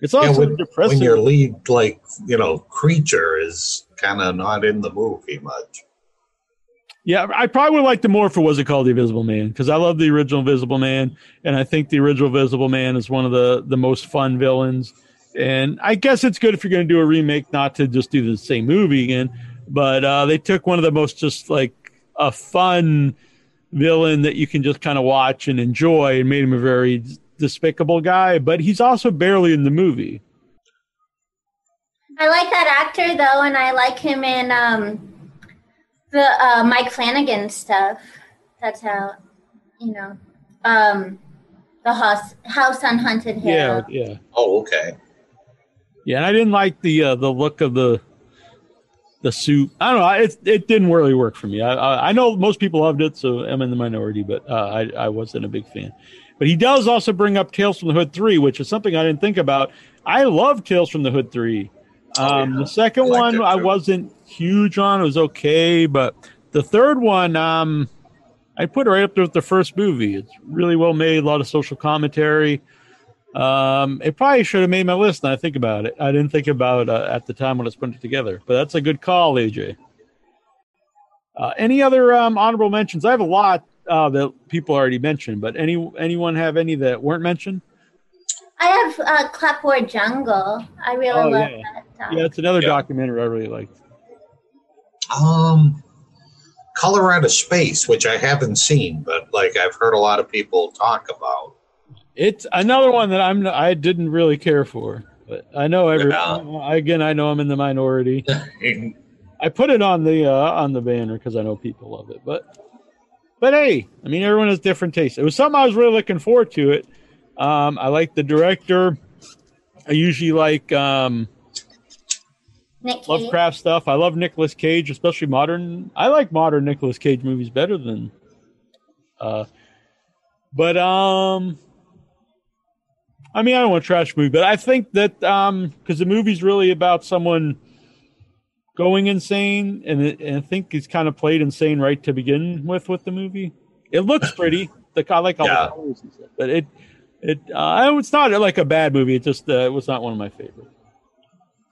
It's Yeah, also when, depressing. when your lead like you know creature is kind of not in the movie much. Yeah, I probably would like the more if it wasn't called the Invisible Man because I love the original Invisible Man, and I think the original Invisible Man is one of the the most fun villains. And I guess it's good if you're going to do a remake, not to just do the same movie again. But uh, they took one of the most just like a fun villain that you can just kind of watch and enjoy, and made him a very despicable guy. But he's also barely in the movie. I like that actor though, and I like him in um, the uh, Mike Flanagan stuff. That's how, you know, um, the house House on Haunted Hill. Yeah, yeah. Oh okay. Yeah, and I didn't like the uh, the look of the the suit. I don't know. It it didn't really work for me. I I, I know most people loved it, so I'm in the minority, but uh, I I wasn't a big fan. But he does also bring up Tales from the Hood three, which is something I didn't think about. I love Tales from the Hood three. Um, yeah. The second I one I wasn't huge on. It was okay, but the third one, um, I put it right up there with the first movie. It's really well made. A lot of social commentary. Um, it probably should have made my list. Now I think about it. I didn't think about uh, at the time when I was putting it together, but that's a good call, AJ. Uh, any other um, honorable mentions? I have a lot uh, that people already mentioned, but any anyone have any that weren't mentioned? I have uh, Clapboard Jungle. I really Oh, love yeah. that. Doc. Yeah, it's another Yeah. documentary I really liked. Um, Color Out of Space, which I haven't seen, but like I've heard a lot of people talk about. It's another one that I'm I didn't really care for, but I know every Yeah. again I know I'm in the minority. I put it on the uh, on the banner because I know people love it, but but hey, I mean everyone has different tastes. It was something I was really looking forward to. It. Um, I like the director. I usually like um, Nick Cage. Lovecraft stuff. I love Nicolas Cage, especially modern. I like modern Nicolas Cage movies better than. Uh, but um, I mean, I don't want to trash movie, but I think that um, because the movie's really about someone going insane, and, it, and I think he's kind of played insane right to begin with with the movie. It looks pretty. The I like all Yeah. the colors and stuff, but it it uh, it's not like a bad movie. It just uh, it was not one of my favorites.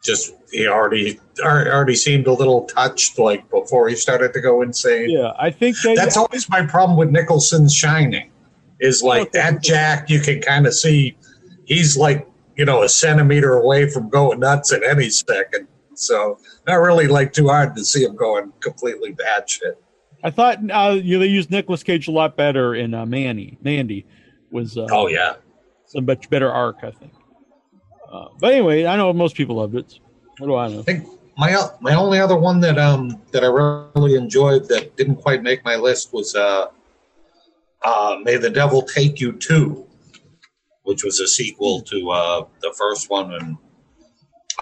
Just he already already seemed a little touched like before he started to go insane. Yeah, I think That's always my problem with Nicholson's Shining. Is like that Jack you can kind of see he's like, you know, a centimeter away from going nuts at any second. So not really like too hard to see him going completely batshit. I thought uh, you they used Nicolas Cage a lot better in uh, Manny. Mandy was uh, Oh yeah. a much better arc, I think. Uh, but anyway, I know most people loved it. What do I know? I think my my only other one that um that I really enjoyed that didn't quite make my list was uh uh May the Devil Take You Too, which was a sequel to uh the first one and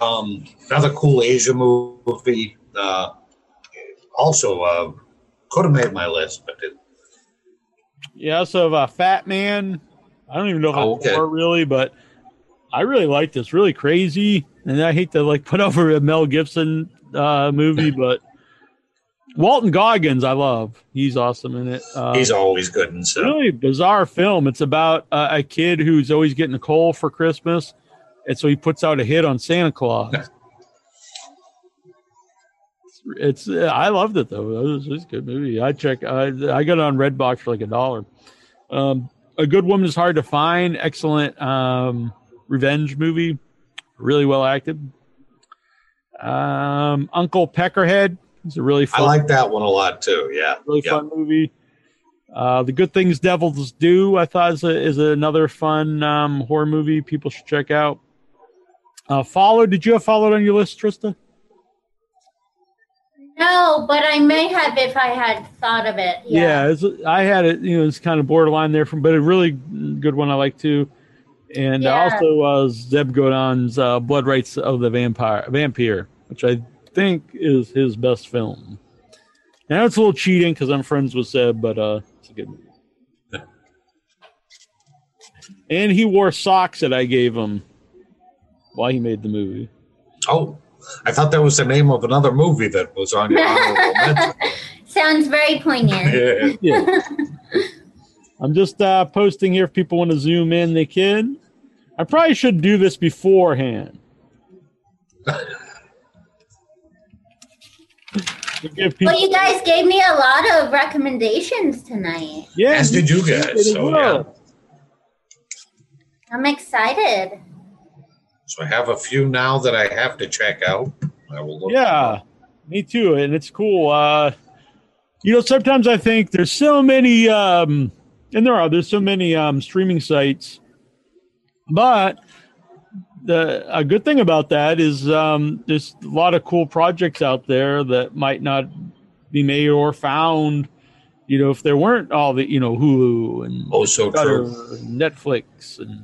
um another cool Asia movie. Uh also uh could have made my list, but it, Yeah, so uh, Fatman. I don't even know if Oh, okay. really, but I really like this. Really crazy, and I hate to like put over a Mel Gibson uh, movie, but Walton Goggins, I love. He's awesome in it. Uh, he's always good and so really bizarre film. It's about uh, a kid who's always getting a coal for Christmas, and so he puts out a hit on Santa Claus. it's uh, I loved it though. It was, it was a good movie. I check. I I got it on Redbox for like a dollar. Um, a good woman is hard to find. Excellent um, revenge movie. Really well acted. Um, Uncle Peckerhead is a really fun. I fun like that one a lot too. Yeah. really yeah. fun movie. Uh, the Good Things Devils Do, I thought is, a, is another fun um, horror movie people should check out. Uh, Follow, did you have followed on your list, Trista? No, but I may have if I had thought of it. Yeah, it's, I had it. You know, it's kind of borderline there, from but a really good one I like too. And Yeah. also was Zeb Godin's uh, Blood Rights of the Vampire, Vampire, which I think is his best film. Now it's a little cheating because I'm friends with Zeb, but uh, it's a good movie. and he wore socks that I gave him while he made the movie. Oh, I thought that was the name of another movie that was on your honorable mention. Sounds very poignant. Yeah. Yeah. I'm just uh, posting here if people want to zoom in, they can. I probably should do this beforehand. To people, Well, you guys gave me a lot of recommendations tonight. yeah, As did you guys. So, yeah. I'm excited. So I have a few now that I have to check out. I will look. Yeah, me too. And it's cool. Uh, you know, sometimes I think there's so many, um, and there are, there's so many um, streaming sites, but the a good thing about that is um, there's a lot of cool projects out there that might not be made or found. You know, if there weren't all the, you know, Hulu and Oh, so true. and Netflix and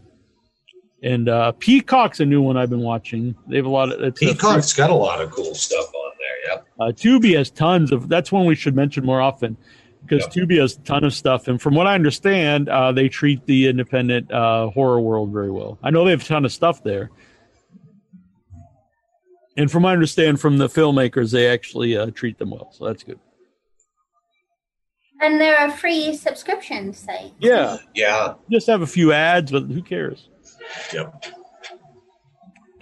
and uh, Peacock's a new one I've been watching. They have a lot of it's a Peacock's got a lot of cool stuff on there. Yep. uh, Tubi has tons of. That's one we should mention more often because Yeah. Tubi has a ton of stuff. And from what I understand, uh, they treat the independent uh, horror world very well. I know they have a ton of stuff there. And from what I understand from the filmmakers, they actually uh, treat them well. So that's good. And they're a free subscription site. Yeah. Yeah. Just have a few ads, but who cares? Yep.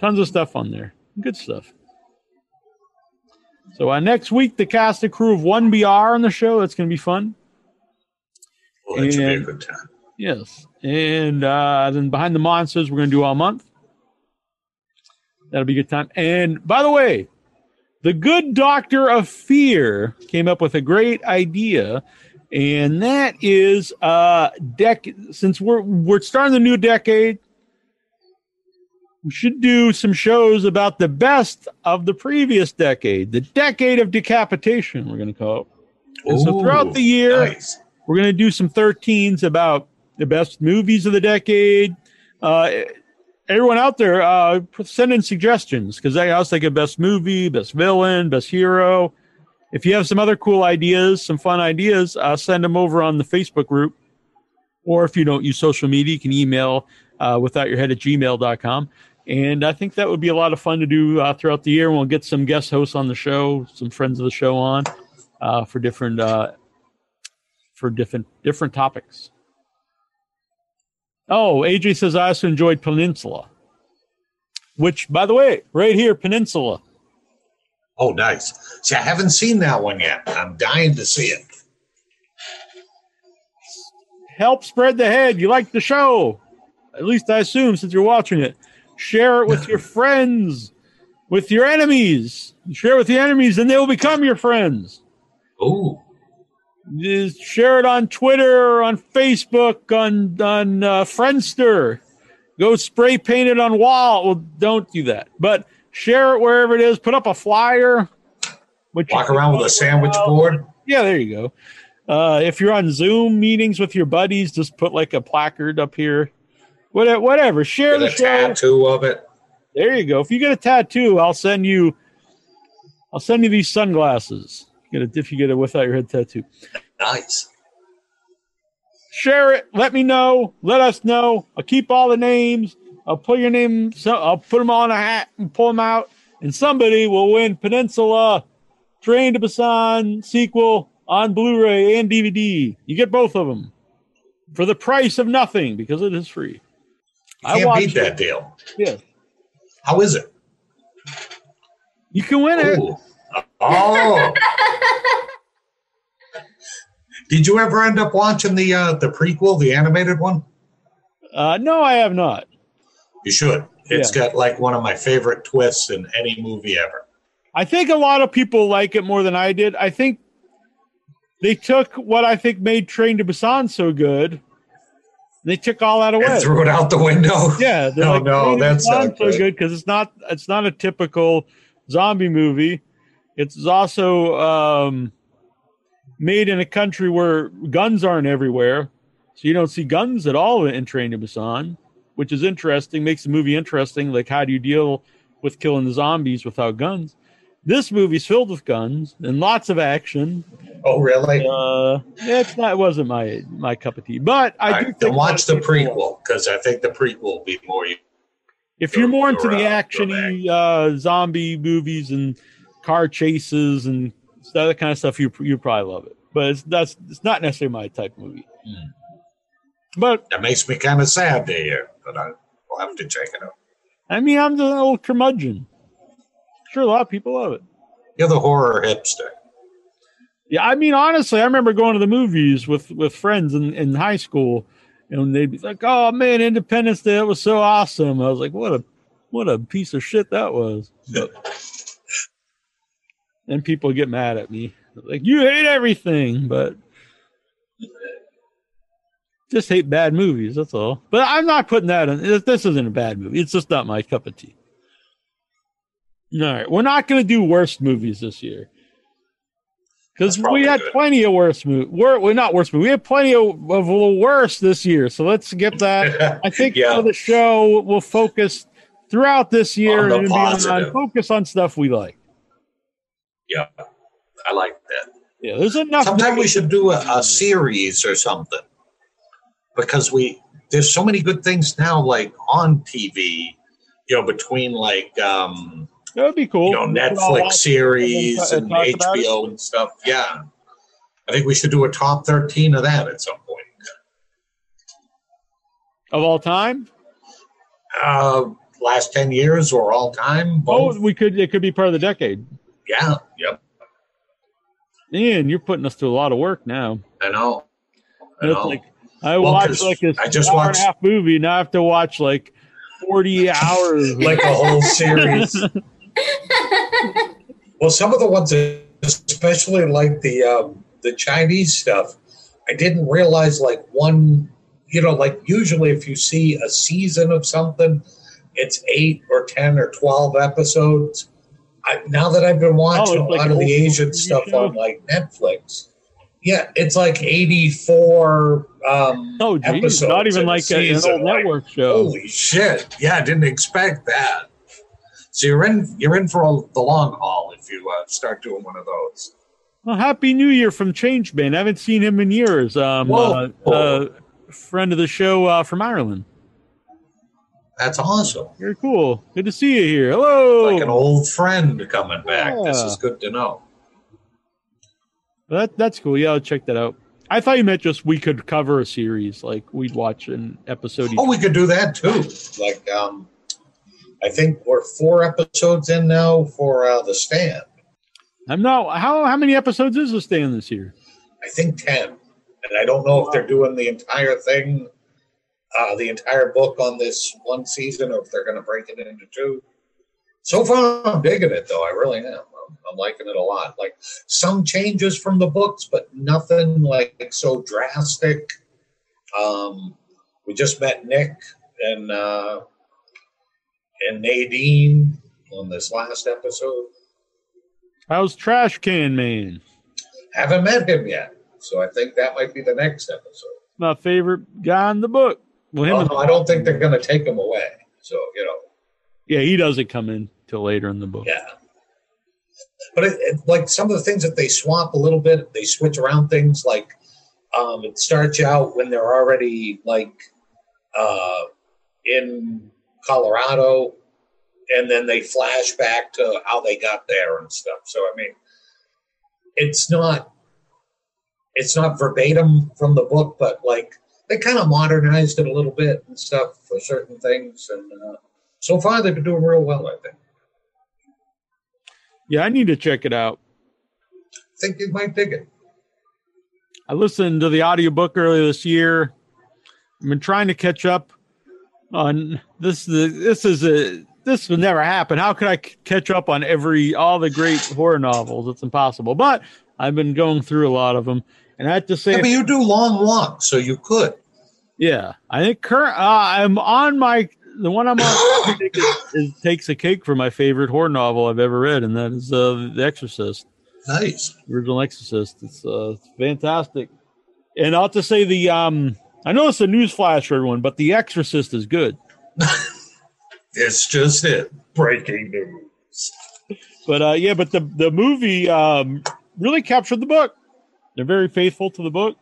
Tons of stuff on there. Good stuff. So uh, next week, the cast and crew of 1BR on the show. That's going to be fun. Well, that should be a good time. Yes. And uh, then Behind the Monsters, we're going to do all month. That'll be a good time. And by the way, the good doctor of fear came up with a great idea. And that is uh dec since we're we're starting the new decade, we should do some shows about the best of the previous decade, the decade of decapitation, we're gonna call it. And so throughout the year, nice. we're going to do some 13s about the best movies of the decade. Uh, everyone out there, uh, send in suggestions because I also think of best movie, best villain, best hero. If you have some other cool ideas, some fun ideas, uh, send them over on the Facebook group. Or if you don't use social media, you can email uh, withoutyourhead at gmail.com. And I think that would be a lot of fun to do uh, throughout the year. And we'll get some guest hosts on the show, some friends of the show on uh, for different uh, for different different topics. Oh, AJ says I also enjoyed Peninsula, which, by the way, right here, Peninsula. Oh, nice. See, I haven't seen that one yet. I'm dying to see it. Help spread the head. You like the show, at least I assume since you're watching it. Share it with your friends, with your enemies. Share with the enemies, and they will become your friends. Oh. Share it on Twitter, on Facebook, on on uh, Friendster. Go spray paint it on wall. Well, don't do that, but share it wherever it is. Put up a flyer. Walk around with a sandwich about. board. Yeah, there you go. Uh, if you're on Zoom meetings with your buddies, just put like a placard up here. Whatever, whatever. Share Get the a show. tattoo of it. There you go. If you get a tattoo, I'll send you. I'll send you these sunglasses. Get it if you get it without your head tattoo. Nice. share it. Let me know. Let us know. I'll keep all the names. I'll put your name. So I'll put them all in a hat and pull them out, and somebody will win Peninsula Train to Busan sequel on Blu-ray and DVD. You get both of them for the price of nothing because it is free. I Can't watched beat it. that deal. Yeah, How is it? you can win it. Oh. Did you ever end up watching the uh, the prequel, the animated one? Uh, no, I have not. You should. It's got like one of my favorite twists in any movie ever. I think a lot of people like it more than I did. I think they took what I think made Train to Busan so good. They took all that away. And threw it out the window. Yeah, No, like, no, that's not so good." good because it's not it's not a typical zombie movie. It's also um, made in a country where guns aren't everywhere, so you don't see guns at all in Train to Busan, which is interesting. Makes the movie interesting. Like, how do you deal with killing the zombies without guns? This movie's filled with guns and lots of action. Oh, really? Uh, it's not. It wasn't my my cup of tea, but I I do think watch the prequel because I think the prequel will be more. If you're more into the actiony uh, zombie movies and car chases and that kind of stuff, you you probably love it. But it's that's it's not necessarily my type of movie. Hmm. But That makes me kind of sad to hear, but I will have to check it out. I mean, I'm the old curmudgeon. Sure, a lot of people love it. You're the horror hipster. Yeah, I mean, honestly, I remember going to the movies with with friends in, in high school, and they'd be like, "Oh man, Independence Day, was so awesome." I was like, "What a what a piece of shit that was." Then people get mad at me, like, "You hate everything," but just hate bad movies. That's all. But I'm not putting that in. This isn't a bad movie. It's just not my cup of tea. All right, we're not going to do worst movies this year because we had good. plenty of worse movies. We're, we're not worse movies. We had plenty of, of a little worse this year. So let's get that. I think Yeah. for the show will focus throughout this year and beyond. Focus on stuff we like. yeah, I like that. Yeah, there's enough. Sometime we should do a, a series or something because we there's so many good things now, like on TV. You know, between like um, That would be cool. you know We could all Netflix series and and. HBO and stuff. Yeah, I think we should do a top thirteen of that at some point. of all time. Uh, last ten years or all time, both. Oh, we could. It could be part of the decade. Yeah, yep. Ian, you're putting us through a lot of work now. I know. I know. like I Well, watched like a I just hour watched- and a half movie. Now I have to watch like forty hours. like a whole series. Well, some of the ones, especially like the um, the Chinese stuff, I didn't realize like one. You know, like usually if you see a season of something, it's eight or ten or twelve episodes. I, now that I've been watching Oh, a like lot of the Asian stuff show? on like Netflix, yeah, it's like eighty four um, oh, geez, episodes. not even like a, an old like, network show. Holy shit! Yeah, I didn't expect that. So you're in you're in for a, the long haul if you uh, start doing one of those. Well, Happy New Year from Changeman. I haven't seen him in years. Um, Whoa. uh, uh, friend of the show uh, from Ireland. That's awesome. Very cool. Good to see you here. Hello. Like an old friend coming back. This is good to know. That that's cool. Yeah, I'll check that out. I thought you meant just we could cover a series, like we'd watch an episode. Oh, we could do that too. Like, um, I think we're four episodes in now for uh, the stand. I'm not. How how many episodes is the stand this year? I think ten, and I don't know if they're doing the entire thing, uh, the entire book on this one season, or if they're going to break it into two. So far, I'm digging it though. I really am. I'm, I'm liking it a lot. Like some changes from the books, but nothing like so drastic. Um, we just met Nick and uh, and Nadine on this last episode. How's Trash Can Man? Haven't met him yet, so I think that might be the next episode. My favorite guy in the book. Well, him Oh, no, I don't think they're going to take him away. So you know, yeah, he doesn't come in till later in the book. yeah. But it, it, like some of the things that they swap a little bit, they switch around things. Like um, it starts out when they're already like uh, in Colorado, and then they flash back to how they got there and stuff. So I mean, it's not it's not verbatim from the book, but like they kind of modernized it a little bit and stuff for certain things. And uh, so far, they've been doing real well. I think. Yeah, I need to check it out. I think you might dig it. I listened to the audiobook earlier this year. I've been trying to catch up on this. This is a this would never happen. How could I catch up on every all the great horror novels? It's impossible. But I've been going through a lot of them, and I have to say, Yeah, but you do long walks, so you could. yeah, I think current. Uh, I'm on my the one I'm on I is, is takes a cake for my favorite horror novel I've ever read, and that is uh, The Exorcist, Nice. original Exorcist. It's uh, it's fantastic. And I'll have to say the um, I know it's a news flash for everyone, but The Exorcist is good. It's just it. Breaking news. But uh, yeah, but the the movie um, really captured the book. They're very faithful to the book.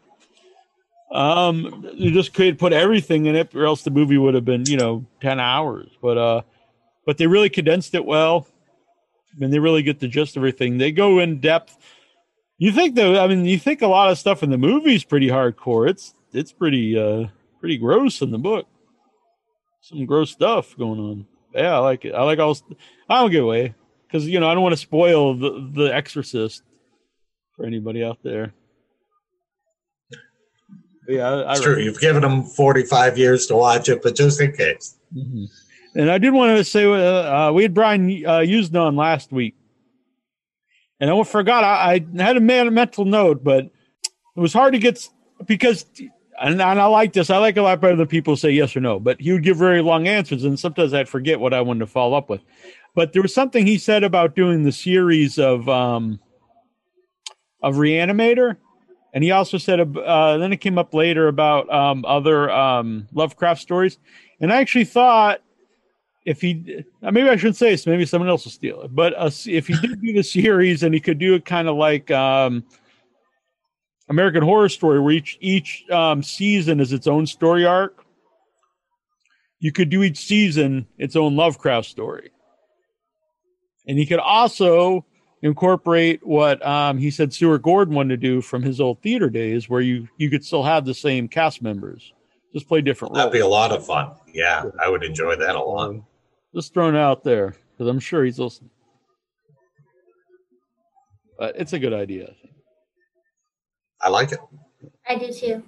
Um, you just could put everything in it, or else the movie would have been, you know, ten hours. But uh, but they really condensed it well, and they really get the gist of everything. They go in depth. You think though? I mean, you think a lot of stuff in the movie is pretty hardcore. It's it's pretty uh pretty gross in the book. Some gross stuff going on. Yeah, I like it. I like all. I don't give away because you know I don't want to spoil the the Exorcist for anybody out there. Yeah, I, It's I true. You've given them 45 years to watch it, but just in case. Mhm. And I did want to say uh, uh, we had Brian uh, Yuzna on last week, and I forgot I, I had a mental note, but it was hard to get because and, and I like this. I like a lot better than people say yes or no, but he would give very long answers, and sometimes I'd forget what I wanted to follow up with. But there was something he said about doing the series of um, of Reanimator, and he also said uh, then it came up later about um, other um, Lovecraft stories, and I actually thought if he uh, maybe I shouldn't say this, maybe someone else will steal it. But uh, if he did do the series and he could do it kind of like um, American Horror Story, where each each um, season is its own story arc, you could do each season its own Lovecraft story, and he could also incorporate what um, he said Stuart Gordon wanted to do from his old theater days, where you you could still have the same cast members, just play different. That'd be a lot of fun. Yeah, I would enjoy that a lot. just thrown out there because I'm sure he's listening. But it's a good idea. I like it. I do too.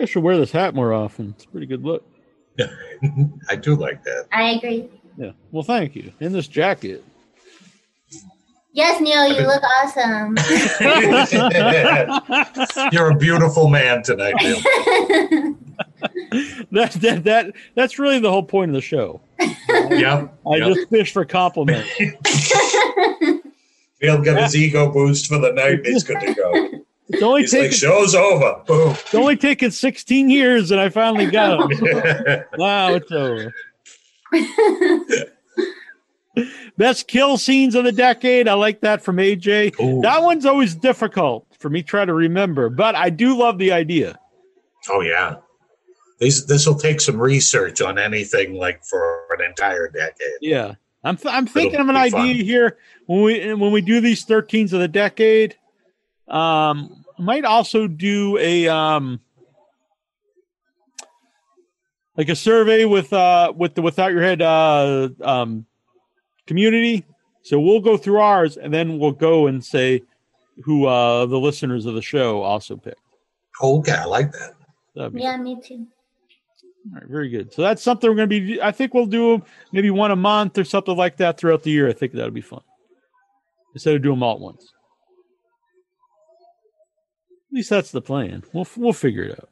I should wear this hat more often. It's a pretty good look. I do like that. I agree. Yeah. Well, thank you. In this jacket. Yes, Neal, you look awesome. You're a beautiful man tonight, Neal. that, that that that's really the whole point of the show. Yep. I yep. just fish for compliments. He'll get his ego boost for the night. He's good to go. It's only He's like, show's over. Boom. it's only taken 16 years, and I finally got him. Wow, it's over. Best kill scenes of the decade. I like that from AJ. Ooh. That one's always difficult for me to try to remember, but I do love the idea. Oh yeah. This this will take some research on anything like for an entire decade. Yeah, I'm th- I'm thinking of an idea fun. here when we when we do these 13s of the decade. Um, might also do a um like a survey with uh with the without your head uh um community. So we'll go through ours and then we'll go and say who uh the listeners of the show also picked. Okay, I like that. That'd be yeah, me too. All right, very good. So that's something we're going to be. I think we'll do maybe one a month or something like that throughout the year. I think that'll be fun instead of doing them all at once. At least that's the plan. We'll we'll figure it out.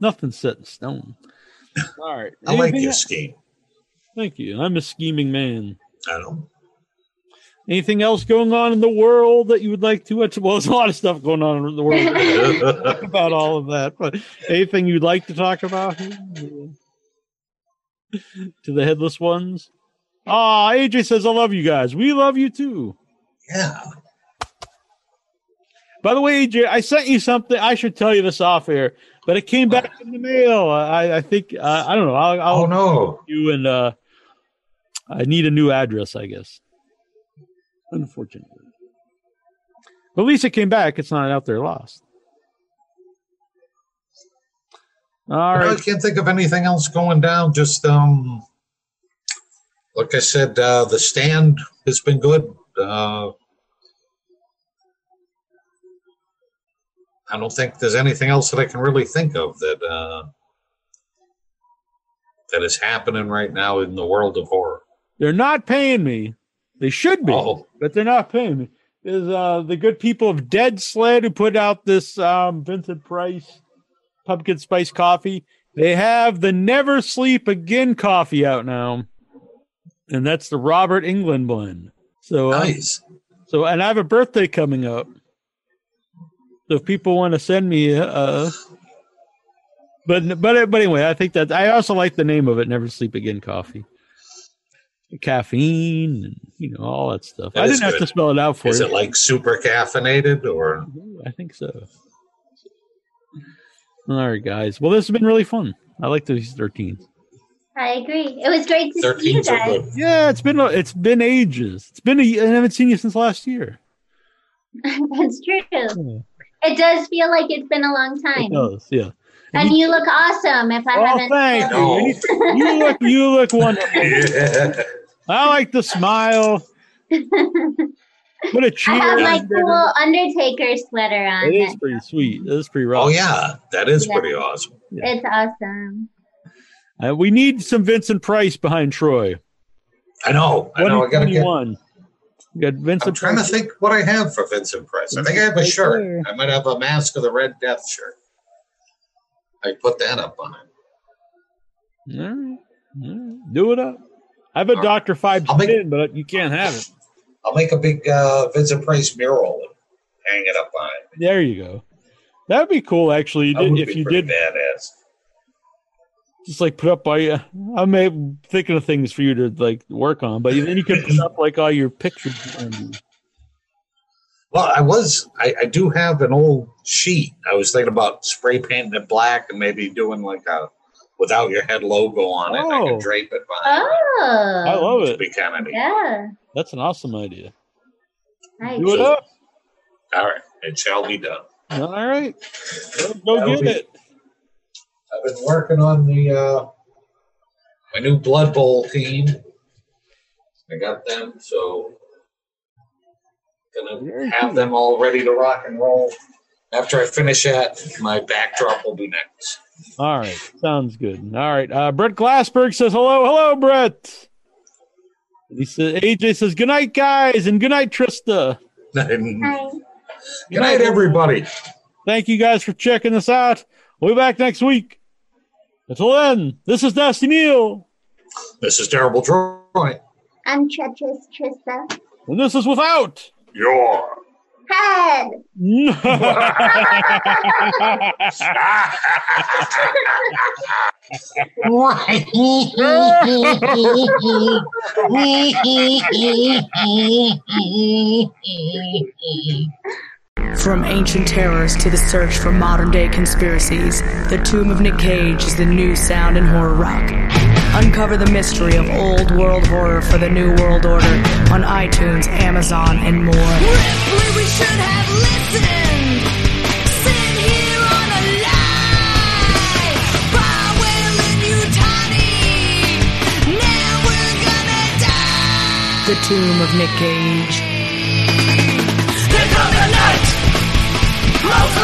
Nothing's set in stone. All right. I like your else? scheme. Thank you. I'm a scheming man. I don't. Anything else going on in the world that you would like to? Well, there's a lot of stuff going on in the world. talk about all of that, but anything you'd like to talk about to the headless ones? Ah, AJ says, I love you guys. We love you too. yeah. By the way, AJ, I sent you something. I should tell you this off air, but it came back in the mail. I, I think, uh, I don't know. I'll, I'll Oh no. you and uh, I need a new address, I guess. Unfortunately. But at least it came back. It's not out there lost. All I right. can't think of anything else going down. Just um, like I said, uh, the stand has been good. Uh, I don't think there's anything else that I can really think of that uh, that is happening right now in the world of horror. They're not paying me. They should be, Oh. but they're not paying me. There's uh, the good people of Dead Sled who put out this um, Vincent Price pumpkin spice coffee. They have the Never Sleep Again coffee out now, and that's the Robert Englund blend. So uh, Nice. so, and I have a birthday coming up. So if people want to send me, uh, but but but anyway, I think that I also like the name of it. Never sleep again, coffee, caffeine, and you know all that stuff. That I didn't have to spell it out for Is you. Is it like super caffeinated or? I think so. All right, guys. Well, this has been really fun. I like these 13s. I agree. It was great to see you guys. Yeah, it's been it's been ages. It's been a, I haven't seen you since last year. That's true. Yeah, It does feel like it's been a long it time. does. Yeah. And you look awesome. If I Oh, haven't, thank No. you. You look you look wonderful. Yeah. I like the smile. What a cheer! I have my cool Undertaker sweater on. It is pretty sweet. It is pretty rough. Oh yeah, that is Yeah. pretty awesome. It's awesome. Uh, we need some Vincent Price behind Troy. I know. I know. I gotta get. 2021. We got Vincent. I'm trying to think what I have for Vincent Price. I think I have a shirt. there. I might have a Mask of the Red Death shirt. I put that up on it. All right. All right. Do it up. I have a All right. Doctor Phibes I'll make- Spin, but you can't have it. I'll make a big uh, Vincent Price mural and hang it up on it. There you go. That would be cool, actually. That would if be you pretty did badass. Just like put up by you. I'm thinking of things for you to like work on, but then you can put up like all your pictures. behind you. Well, I was. I, I do have an old sheet. I was thinking about spray painting it black and maybe doing like a without your head logo on it. and I Oh. could drape it behind. it. Oh, I love It'd be kind of neat. Yeah, That's an awesome idea. nice. Do it up. All right, it shall be done. All right. Go, go get be- it. I've been working on the uh, my new Blood Bowl team. I got them, so Very gonna have them all ready to rock and roll. After I finish that, my backdrop will be next. All right. Sounds good. All right. Uh, Brett Glassberg says hello. Hello, Brett. He says AJ says good night, guys, and good night, Trista. Good night, everybody. Thank you guys for checking us out. We'll be back next week. Until then, this is Nasty Neal, This is Terrible Troy. I'm Treacherous Trista. and this is without. Your. Head. From ancient terrors to the search for modern day conspiracies, The Tomb of Nick Cage is the new sound in horror rock. Uncover the mystery of old world horror for the new world order on iTunes, Amazon, and more. Ripley, we should have listened. Sit here on a lie. Bywell and Yutani. Now we're gonna die. The Tomb of Nick Cage.